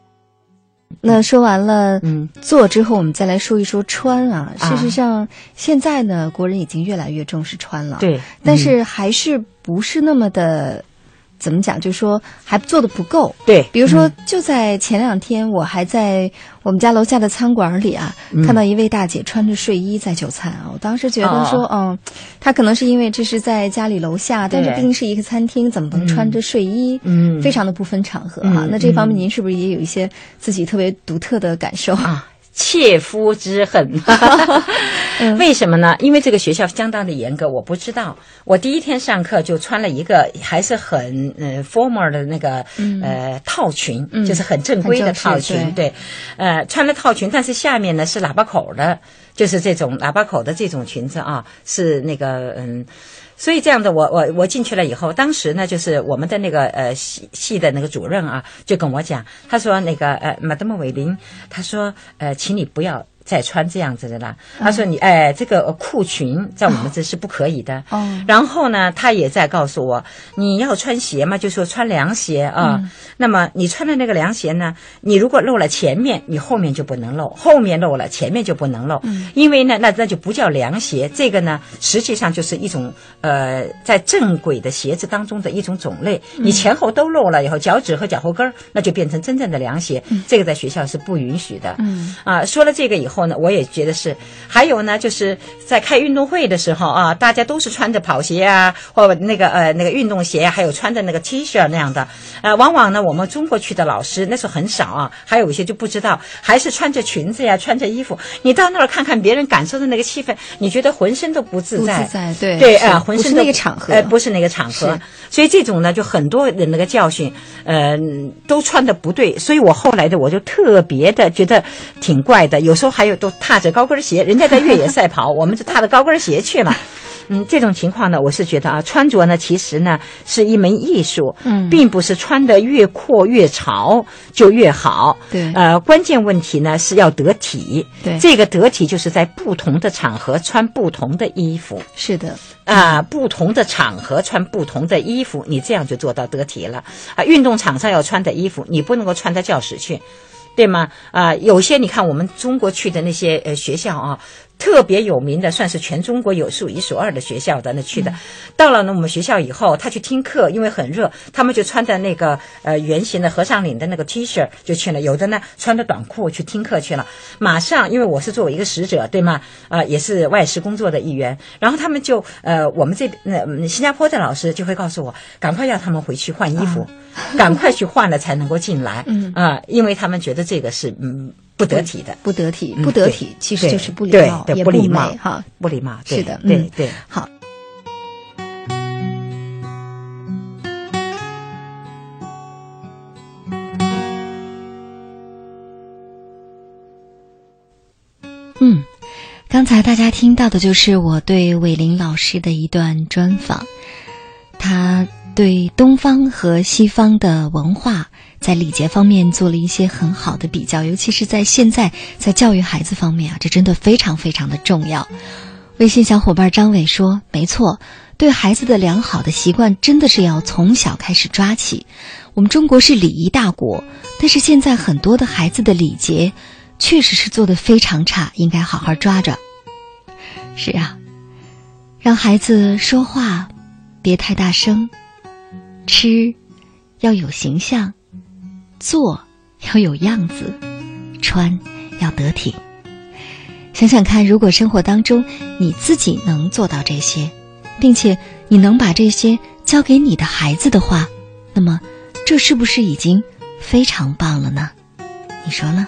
K: 那说完了
L: 嗯
K: 做之后，我们再来说一说穿啊。
L: 啊
K: 事实上，现在呢，国人已经越来越重视穿了，
L: 对
K: 但是还是不是那么的。怎么讲？就是说还做的不够。
L: 对
K: 比如说
L: 嗯，
K: 就在前两天，我还在我们家楼下的餐馆里啊，
L: 嗯
K: 看到一位大姐穿着睡衣在就餐啊。我当时觉得说，
L: 哦
K: 嗯，她可能是因为这是在家里楼下，但是毕竟是一个餐厅，怎么能穿着睡衣？
L: 嗯
K: 非常的不分场合哈、
L: 嗯
K: 那这方面
L: 嗯
K: 您是不是也有一些自己特别独特的感受？
L: 啊，切肤之恨。为什么呢？因为这个学校相当的严格，我不知道。我第一天上课就穿了一个还是很呃 formal 的那个、呃套裙，
K: 嗯
L: 就是很正规的套裙，对，呃，穿了套裙，但是下面呢是喇叭口的，就是这种喇叭口的这种裙子啊，是那个嗯。所以这样的，我我我进去了以后，当时呢，就是我们的那个呃系系的那个主任啊，就跟我讲，他说那个呃马德莫韦林，他说呃，请你不要。再穿这样子的啦，他说你哎，这个裤裙在我们这是不可以的。
K: 哦
L: 然后呢，他也在告诉我，你要穿鞋嘛，就说穿凉鞋啊。
K: 嗯
L: 那么你穿的那个凉鞋呢，你如果露了前面，你后面就不能露；后面露了，前面就不能露。
K: 嗯
L: 因为呢，那那就不叫凉鞋，这个呢，实际上就是一种呃，在正轨的鞋子当中的一种种类。
K: 嗯
L: 你前后都露了以后，脚趾和脚后跟儿那就变成真正的凉鞋，这个在学校是不允许的。
K: 嗯
L: 啊，说了这个以后呢，我也觉得是。还有呢，就是在开运动会的时候啊，大家都是穿着跑鞋啊，或那个呃那个运动鞋啊，还有穿着那个 T 恤那样的。呃，往往呢，我们中国去的老师那时候很少啊，还有一些就不知道，还是穿着裙子呀，穿着衣服。你到那儿看看别人感受的那个气氛，你觉得浑身都不自在。
K: 不自在对
L: 对啊、浑身都
K: 那个场合
L: 呃，不是那个场合。所以这种呢，就很多人那个教训，呃，都穿的不对。所以我后来的我就特别的觉得挺怪的，有时候还有都踏着高跟鞋，人家在越野赛跑，我们就踏着高跟鞋去了。嗯，这种情况呢，我是觉得啊，穿着呢，其实呢是一门艺术，
K: 嗯
L: 并不是穿的越阔越潮就越好。
K: 对
L: 呃，关键问题呢是要得体。
K: 对
L: 这个得体就是在不同的场合穿不同的衣服。
K: 是的，
L: 啊、不同的场合穿不同的衣服，你这样就做到得体了。啊，运动场上要穿的衣服，你不能够穿到教室去，对吗？啊、有些你看我们中国去的那些呃学校啊。特别有名的，算是全中国有数一数二的学校的那去的，到了呢我们学校以后，他去听课，因为很热，他们就穿着那个呃圆形的和尚领的那个 T 恤就去了，有的呢穿着短裤去听课去了。马上，因为我是作为一个使者，对吗？啊、也是外事工作的一员，然后他们就呃，我们这呃嗯新加坡的老师就会告诉我，赶快要他们回去换衣服，赶快去换了才能够进来，
K: 嗯。
L: 啊、因为他们觉得这个是嗯不得体的。
K: 不得体，
L: 嗯
K: 不得体
L: 对
K: 其实就是不礼貌，
L: 对
K: 也
L: 不礼貌
K: 哈。
L: 不礼貌，
K: 是的，嗯
L: 对对。
K: 好。
A: 嗯，刚才大家听到的就是我对伟林老师的一段专访，他对东方和西方的文化在礼节方面做了一些很好的比较，尤其是在现在在教育孩子方面啊，这真的非常非常的重要。微信小伙伴张伟说：“没错，对孩子的良好的习惯真的是要从小开始抓起。我们中国是礼仪大国，但是现在很多的孩子的礼节确实是做得非常差，应该好好抓抓。是啊，让孩子说话别太大声，吃要有形象，做要有样子，穿要得体。想想看，如果生活当中你自己能做到这些，并且你能把这些交给你的孩子的话，那么这是不是已经非常棒了呢？你说呢？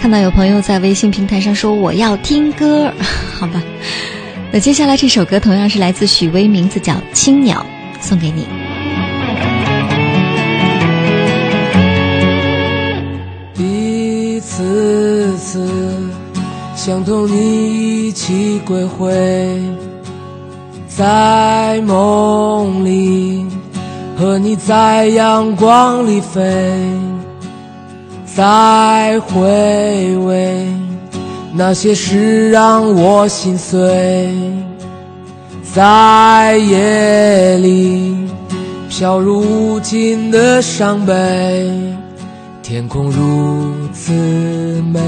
A: 看到有朋友在微信平台上说我要听歌，好吧。那接下来这首歌同样是来自许巍，名字叫《青鸟》，送给你。
J: 一次次想同你一起归回，在梦里和你在阳光里飞，再回味那些事让我心碎，在夜里飘入无尽的伤悲，天空如此美。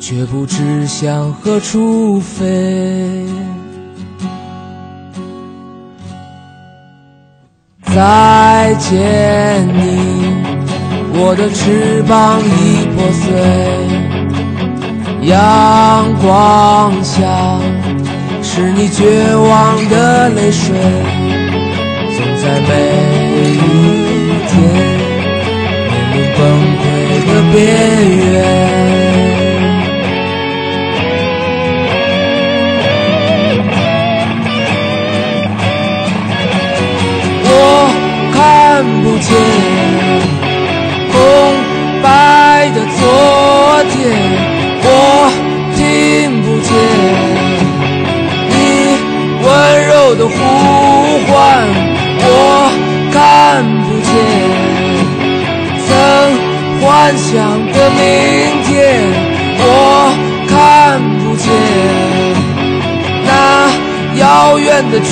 J: 却不知向何处飞。再见你，我的翅膀已破碎。阳光下，是你绝望的泪水。总在每一天，面临崩溃的边缘。我看不见天，我听不见你温柔的呼唤，我看不见曾幻想的明天，我看不见那遥远的春。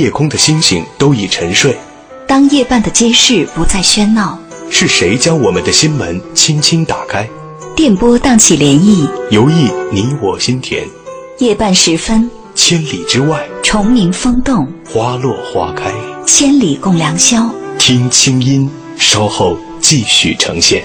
E: 夜空的星星都已沉睡，
A: 当夜半的街市不再喧闹，
E: 是谁将我们的心门轻轻打开？
A: 电波荡起涟漪，
E: 游弋你我心田。
A: 夜半时分，
E: 千里之外，
A: 虫鸣风动，
E: 花落花开，
A: 千里共良宵。
E: 听清音，稍后继续呈现。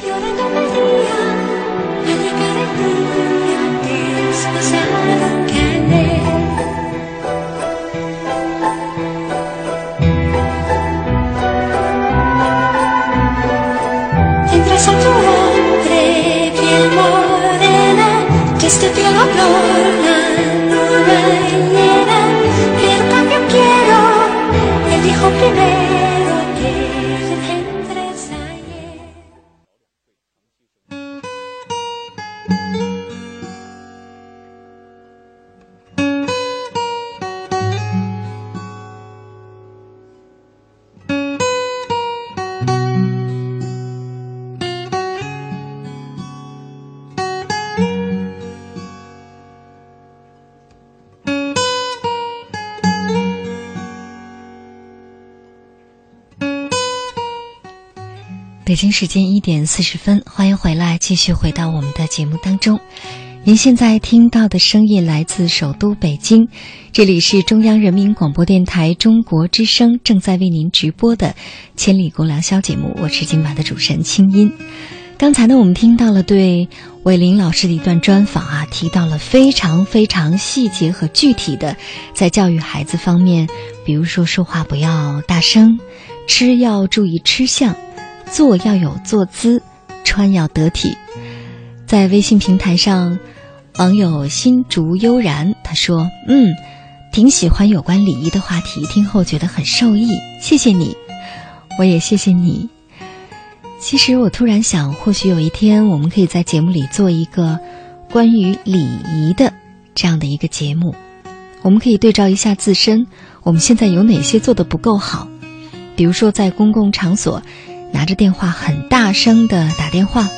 A: 北京时间一点四十分，欢迎回来，继续回到我们的节目当中。您现在听到的声音来自首都北京，这里是中央人民广播电台中国之声正在为您直播的《千里共良宵》节目，我是今晚的主持人清音。刚才呢，我们听到了对韦林老师的一段专访啊，提到了非常非常细节和具体的在教育孩子方面，比如说说话不要大声，吃要注意吃相。坐要有坐姿，穿要得体。在微信平台上，网友心竹悠然他说：“嗯，挺喜欢有关礼仪的话题，听后觉得很受益。谢谢你，我也谢谢你。其实我突然想，或许有一天我们可以在节目里做一个关于礼仪的这样的一个节目，我们可以对照一下自身。”我们现在有哪些做的不够好？比如说，在公共场所拿着电话很大声的打电话，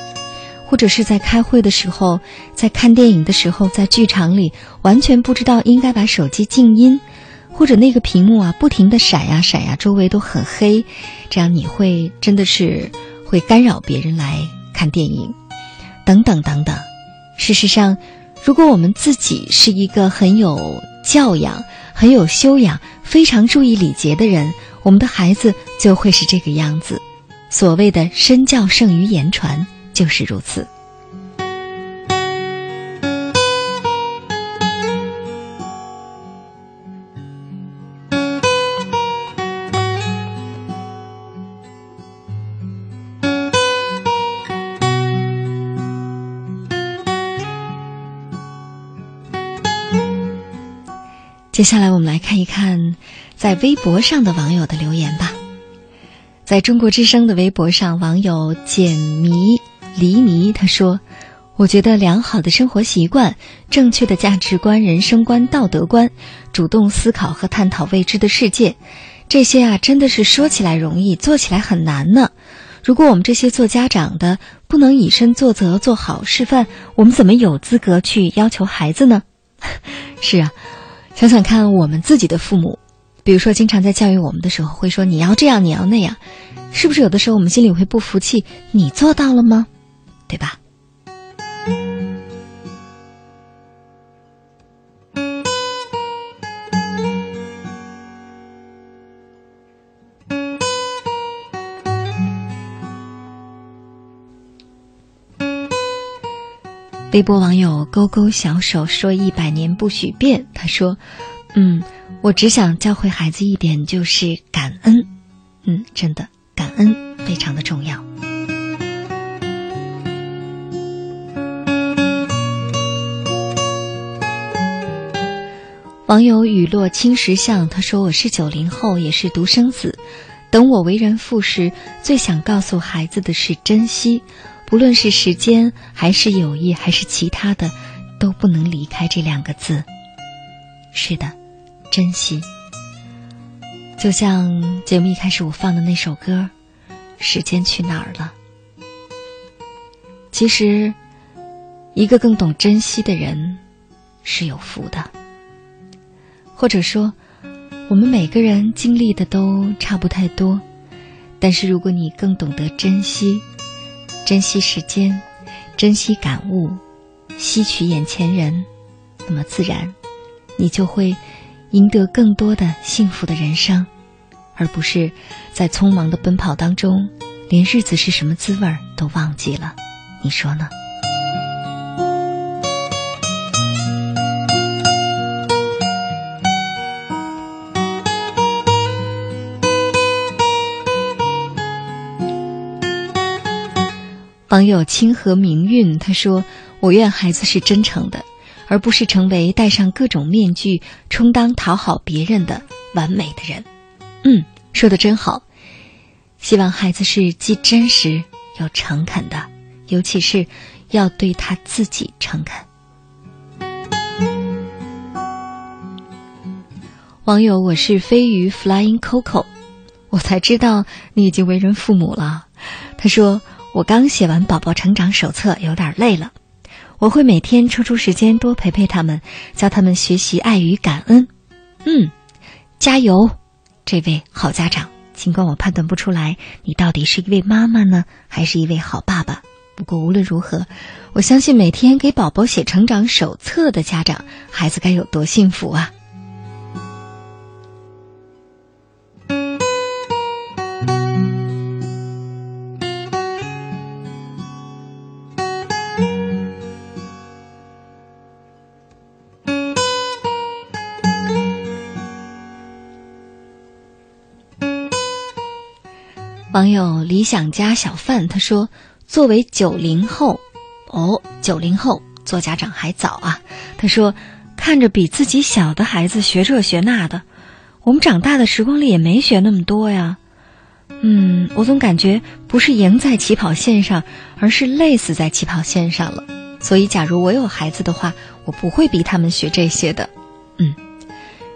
A: 或者是在开会的时候，在看电影的时候，在剧场里完全不知道应该把手机静音，或者那个屏幕啊不停的闪呀闪呀，周围都很黑，这样你会真的是会干扰别人来看电影，等等等等。事实上，如果我们自己是一个很有教养、很有修养、非常注意礼节的人，我们的孩子就会是这个样子。所谓的“身教胜于言传”，就是如此。接下来，我们来看一看在微博上的网友的留言吧。在中国之声的微博上，网友简迷黎迷他说：“我觉得良好的生活习惯、正确的价值观、人生观、道德观、主动思考和探讨未知的世界，这些啊，真的是说起来容易，做起来很难呢。如果我们这些做家长的不能以身作则、做好示范，我们怎么有资格去要求孩子呢？” 是啊。想想看，我们自己的父母，比如说经常在教育我们的时候，会说你要这样，你要那样，是不是有的时候我们心里会不服气？你做到了吗？对吧？微博网友勾勾小手说：“一百年不许变。”他说：“嗯，我只想教会孩子一点，就是感恩。嗯，真的，感恩非常的重要。”网友雨落青石巷他说：“我是九零后，也是独生子。等我为人父时，最想告诉孩子的是珍惜。”不论是时间，还是友谊，还是其他的，都不能离开这两个字。是的，珍惜。就像节目一开始我放的那首歌，《时间去哪儿了》。其实，一个更懂珍惜的人是有福的。或者说，我们每个人经历的都差不太多，但是如果你更懂得珍惜。珍惜时间，珍惜感悟，吸取眼前人，那么自然，你就会赢得更多的幸福的人生，而不是在匆忙的奔跑当中，连日子是什么滋味都忘记了。你说呢？网友清河明运他说：“我愿孩子是真诚的，而不是成为戴上各种面具、充当讨好别人的完美的人。”嗯，说的真好。希望孩子是既真实又诚恳的，尤其是要对他自己诚恳。网友我是飞鱼 Flying Coco，我才知道你已经为人父母了。他说。我刚写完宝宝成长手册，有点累了。我会每天抽出时间多陪陪他们，教他们学习爱与感恩。嗯，加油，这位好家长。尽管我判断不出来你到底是一位妈妈呢，还是一位好爸爸。不过无论如何，我相信每天给宝宝写成长手册的家长，孩子该有多幸福啊！网友理想家小范他说：“作为九零后，哦，九零后做家长还早啊。”他说：“看着比自己小的孩子学这学那的，我们长大的时光里也没学那么多呀。嗯，我总感觉不是赢在起跑线上，而是累死在起跑线上了。所以，假如我有孩子的话，我不会逼他们学这些的。嗯。”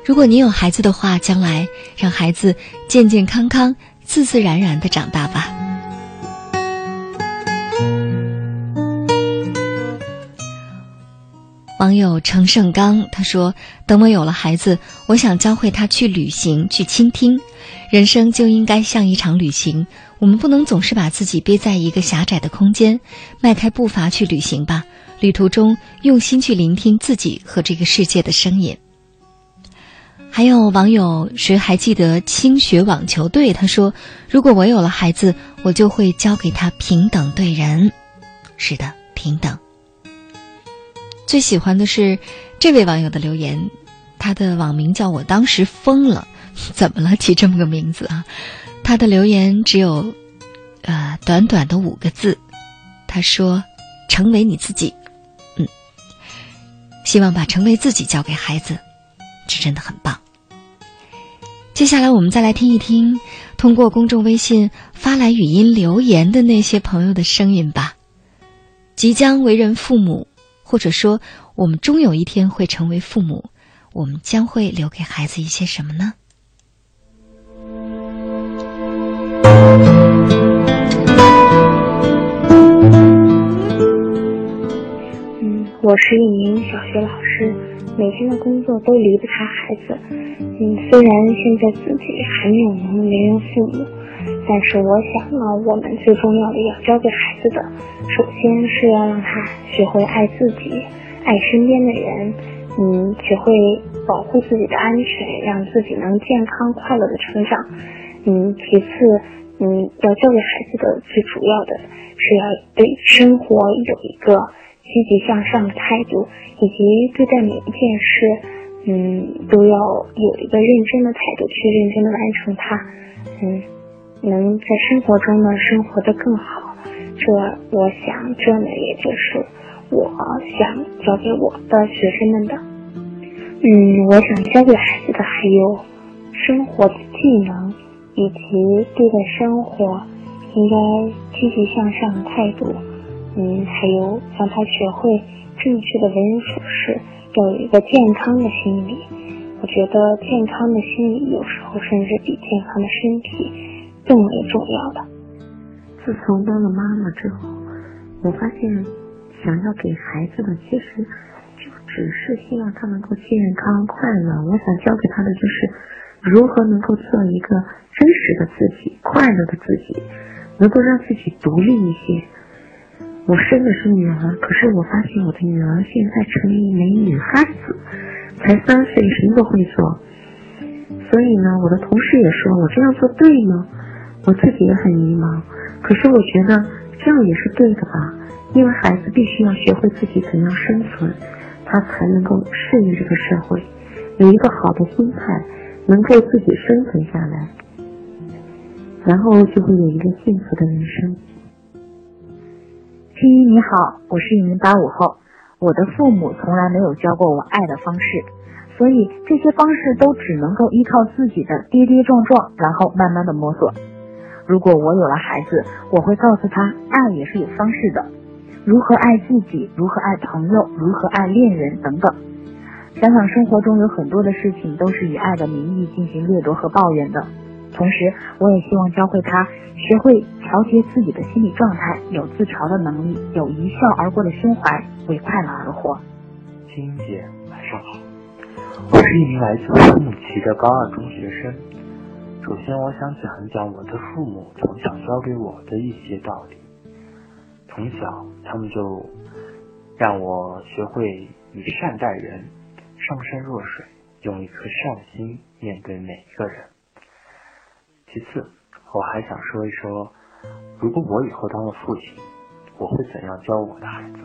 A: 如果你有孩子的话，将来让孩子健健康康、自自然然的长大吧。网友程胜刚他说：“等我有了孩子，我想教会他去旅行，去倾听。人生就应该像一场旅行，我们不能总是把自己憋在一个狭窄的空间，迈开步伐去旅行吧。旅途中，用心去聆听自己和这个世界的声音。”还有网友谁还记得青学网球队？他说：“如果我有了孩子，我就会教给他平等对人。”是的，平等。最喜欢的是这位网友的留言，他的网名叫我当时疯了，怎么了？起这么个名字啊？他的留言只有，呃，短短的五个字，他说：“成为你自己。”嗯，希望把成为自己交给孩子，这真的很棒。接下来我们再来听一听通过公众微信发来语音留言的那些朋友的声音吧。即将为人父母。或者说，我们终有一天会成为父母，我们将会留给孩子一些什么呢？
M: 嗯，我是一名小学老师，每天的工作都离不开孩子。嗯，虽然现在自己还没有能为人父母，但是我想呢，我们最重要的要教给孩子的。首先是要让他学会爱自己，爱身边的人，嗯，学会保护自己的安全，让自己能健康快乐的成长。嗯，其次，嗯，要教给孩子的最主要的是要对生活有一个积极向上的态度，以及对待每一件事，嗯，都要有一个认真的态度去认真的完成它。嗯，能在生活中呢生活的更好。这，我想，这呢，也就是我想教给我的学生们的。嗯，我想教给孩子的还有生活的技能，以及对待生活应该积极向上的态度。嗯，还有让他学会正确的为人处事，要有一个健康的心理。我觉得健康的心理有时候甚至比健康的身体更为重要的。
N: 自从当了妈妈之后，我发现想要给孩子的其实就只是希望他能够健康快乐。我想教给他的就是如何能够做一个真实的自己，快乐的自己，能够让自己独立一些。我生的是女儿，可是我发现我的女儿现在成了一枚女汉子，才三岁，什么都会做。所以呢，我的同事也说我这样做对吗？我自己也很迷茫。可是我觉得这样也是对的吧，因为孩子必须要学会自己怎样生存，他才能够适应这个社会，有一个好的心态，能够自己生存下来，然后就会有一个幸福的人生。
I: 青衣你好，我是一名八五后，我的父母从来没有教过我爱的方式，所以这些方式都只能够依靠自己的跌跌撞撞，然后慢慢的摸索。如果我有了孩子，我会告诉他，爱也是有方式的，如何爱自己，如何爱朋友，如何爱恋人等等。想想生活中有很多的事情都是以爱的名义进行掠夺和抱怨的，同时我也希望教会他学会调节自己的心理状态，有自嘲的能力，有一笑而过的胸怀，为快乐而活。
O: 金姐，晚上好，我是一名来自乌鲁木齐的高二中学生。首先，我想讲一讲我的父母从小教给我的一些道理。从小，他们就让我学会以善待人，上善若水，用一颗善心面对每一个人。其次，我还想说一说，如果我以后当了父亲，我会怎样教我的孩子？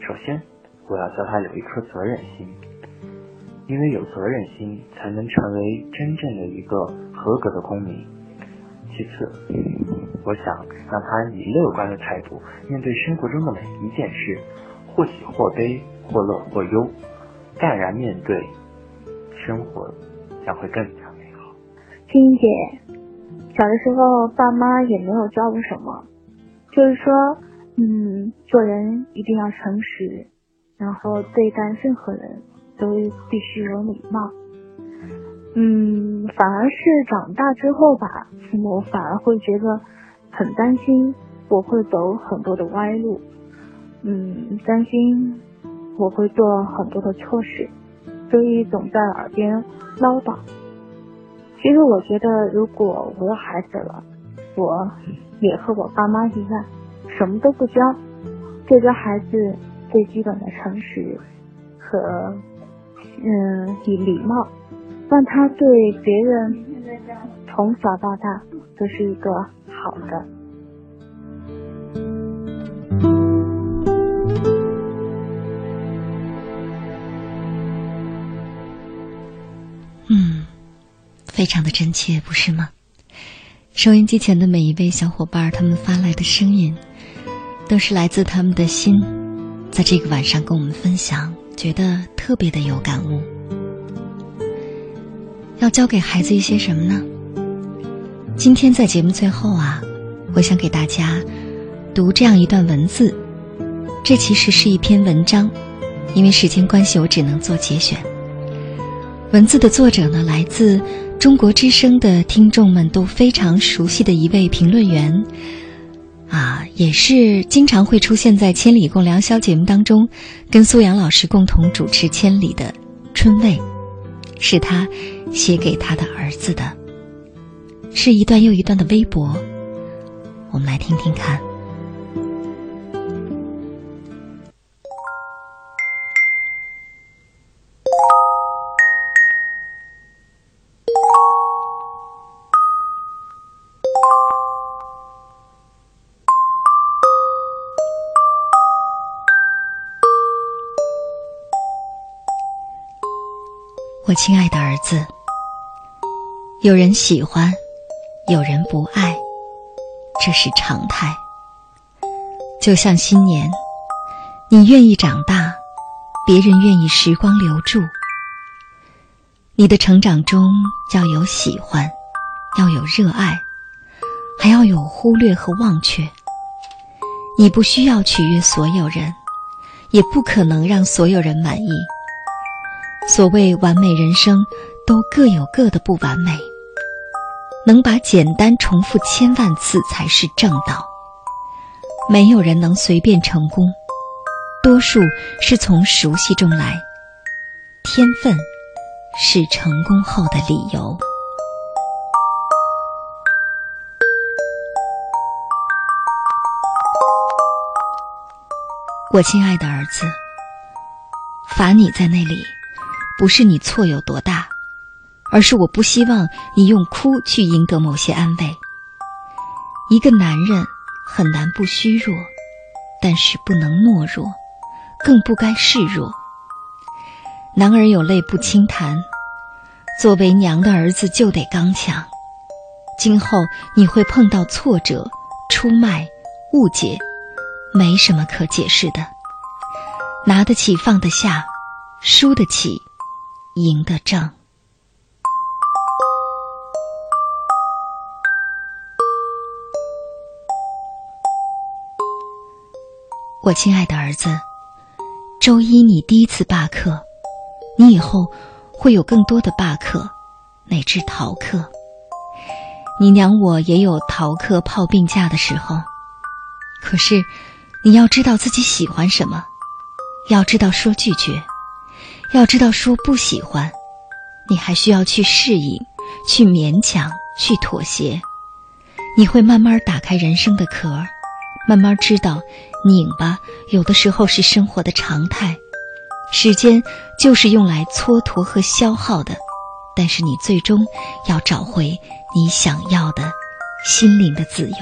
O: 首先，我要教他有一颗责任心。因为有责任心，才能成为真正的一个合格的公民。其次，我想让他以乐观的态度面对生活中的每一件事，或喜或悲，或乐或忧，淡然面对生活，将会更。
M: 青姐，小的时候爸妈也没有教我什么，就是说，嗯，做人一定要诚实，然后对待任何人。都必须有礼貌，
G: 嗯，反而是长大之后吧，父母反而会觉得很担心我会走很多的歪路，嗯，担心我会做很多的错事，所以总在耳边唠叨。其实我觉得，如果我有孩子了，我也和我爸妈一样，什么都不教，就教孩子最基本的诚实和嗯以礼貌，让他对别人从小到大都是一个好的。
A: 嗯，非常的真切，不是吗？收音机前的每一位小伙伴，他们发来的声音，都是来自他们的心，在这个晚上跟我们分享，觉得特别的有感悟。要教给孩子一些什么呢？今天在节目最后啊，我想给大家读这样一段文字，这其实是一篇文章，因为时间关系，我只能做节选。文字的作者呢，来自中国之声的听众们都非常熟悉的一位评论员，啊，也是经常会出现在《千里共良宵》节目当中，跟苏阳老师共同主持《千里》的春味，是他写给他的儿子的，是一段又一段的微博，我们来听听看。我亲爱的儿子，有人喜欢，有人不爱，这是常态。就像新年，你愿意长大，别人愿意时光留住。你的成长中要有喜欢，要有热爱，还要有忽略和忘却。你不需要取悦所有人，也不可能让所有人满意。所谓完美人生，都各有各的不完美。能把简单重复千万次才是正道。没有人能随便成功，多数是从熟悉中来。天分是成功后的理由。我亲爱的儿子，罚你在那里。不是你错有多大，而是我不希望你用哭去赢得某些安慰。一个男人很难不虚弱，但是不能懦弱，更不该示弱。男儿有泪不轻弹，作为娘的儿子就得刚强。今后你会碰到挫折、出卖、误解，没什么可解释的。拿得起放得下，输得起。赢得正。我亲爱的儿子，周一你第一次罢课，你以后会有更多的罢课，乃至逃课。你娘我也有逃课泡病假的时候，可是你要知道自己喜欢什么，要知道说拒绝。要知道，说不喜欢，你还需要去适应，去勉强，去妥协。你会慢慢打开人生的壳，慢慢知道，拧巴有的时候是生活的常态。时间就是用来蹉跎和消耗的，但是你最终要找回你想要的心灵的自由。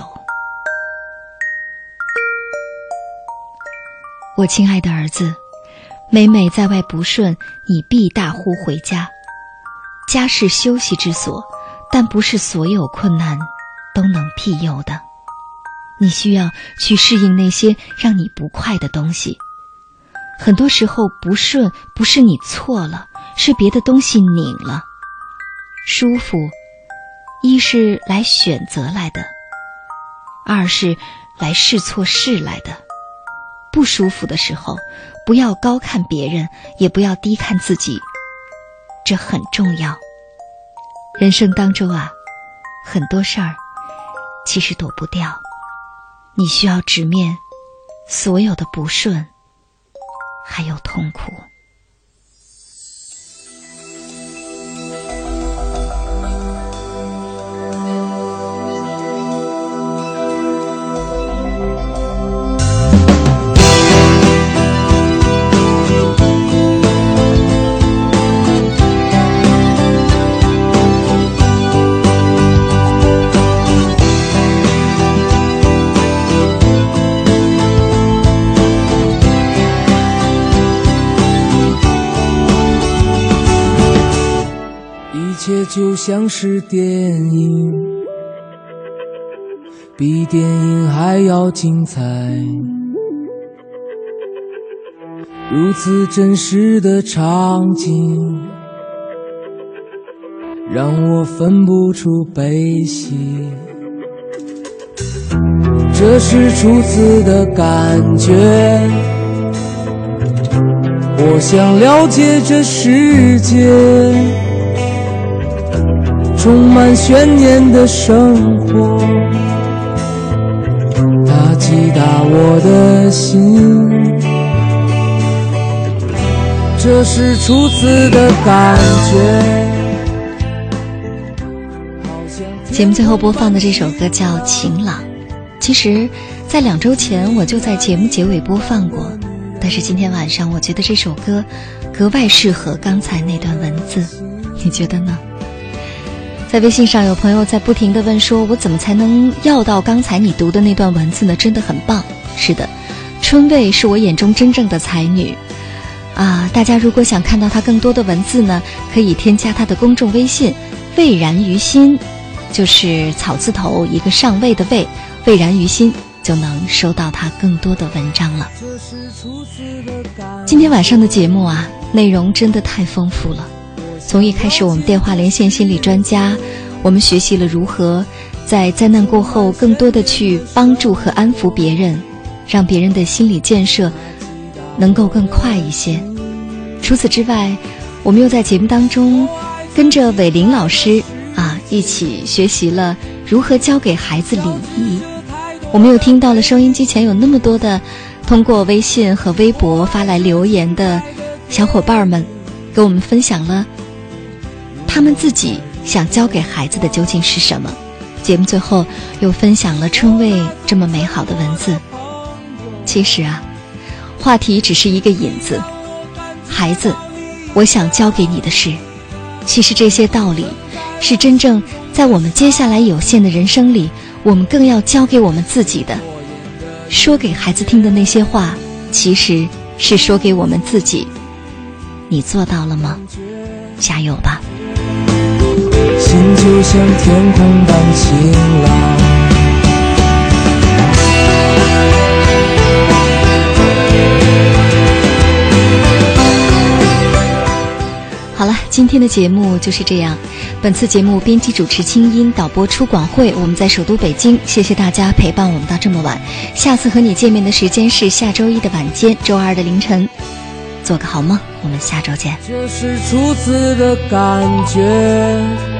A: 我亲爱的儿子。每每在外不顺，你必大呼回家。家是休息之所，但不是所有困难都能庇佑的。你需要去适应那些让你不快的东西。很多时候不顺不是你错了，是别的东西拧了。舒服，一是来选择来的，二是来试错试来的。不舒服的时候。不要高看别人，也不要低看自己，这很重要。人生当中啊，很多事儿其实躲不掉，你需要直面所有的不顺，还有痛苦。
J: 就像是电影，比电影还要精彩。如此真实的场景，让我分不出悲喜。这是初次的感觉，我想了解这世界。充满悬念的生活，它击打我的心。这是初次的感
A: 觉。节目最后播放的这首歌叫《晴朗》，其实，在两周前我就在节目结尾播放过，但是今天晚上我觉得这首歌格外适合刚才那段文字，你觉得呢？在微信上有朋友在不停的问说：“我怎么才能要到刚才你读的那段文字呢？”真的很棒。是的，春卫是我眼中真正的才女，啊！大家如果想看到她更多的文字呢，可以添加她的公众微信“蔚然于心”，就是草字头一个上位的“蔚”，蔚然于心就能收到她更多的文章了。今天晚上的节目啊，内容真的太丰富了。从一开始，我们电话连线心理专家，我们学习了如何在灾难过后更多的去帮助和安抚别人，让别人的心理建设能够更快一些。除此之外，我们又在节目当中跟着伟林老师啊一起学习了如何教给孩子礼仪。我们又听到了收音机前有那么多的通过微信和微博发来留言的小伙伴们，给我们分享了。他们自己想教给孩子的究竟是什么？节目最后又分享了春味这么美好的文字。其实啊，话题只是一个引子。孩子，我想教给你的是，其实这些道理，是真正在我们接下来有限的人生里，我们更要教给我们自己的。说给孩子听的那些话，其实是说给我们自己。你做到了吗？加油吧！
J: 心就像天空般晴朗。
A: 好了，今天的节目就是这样。本次节目编辑主持清音，导播出广会，我们在首都北京。谢谢大家陪伴我们到这么晚。下次和你见面的时间是下周一的晚间，周二的凌晨。做个好梦，我们下周见。
J: 这是初次的感觉。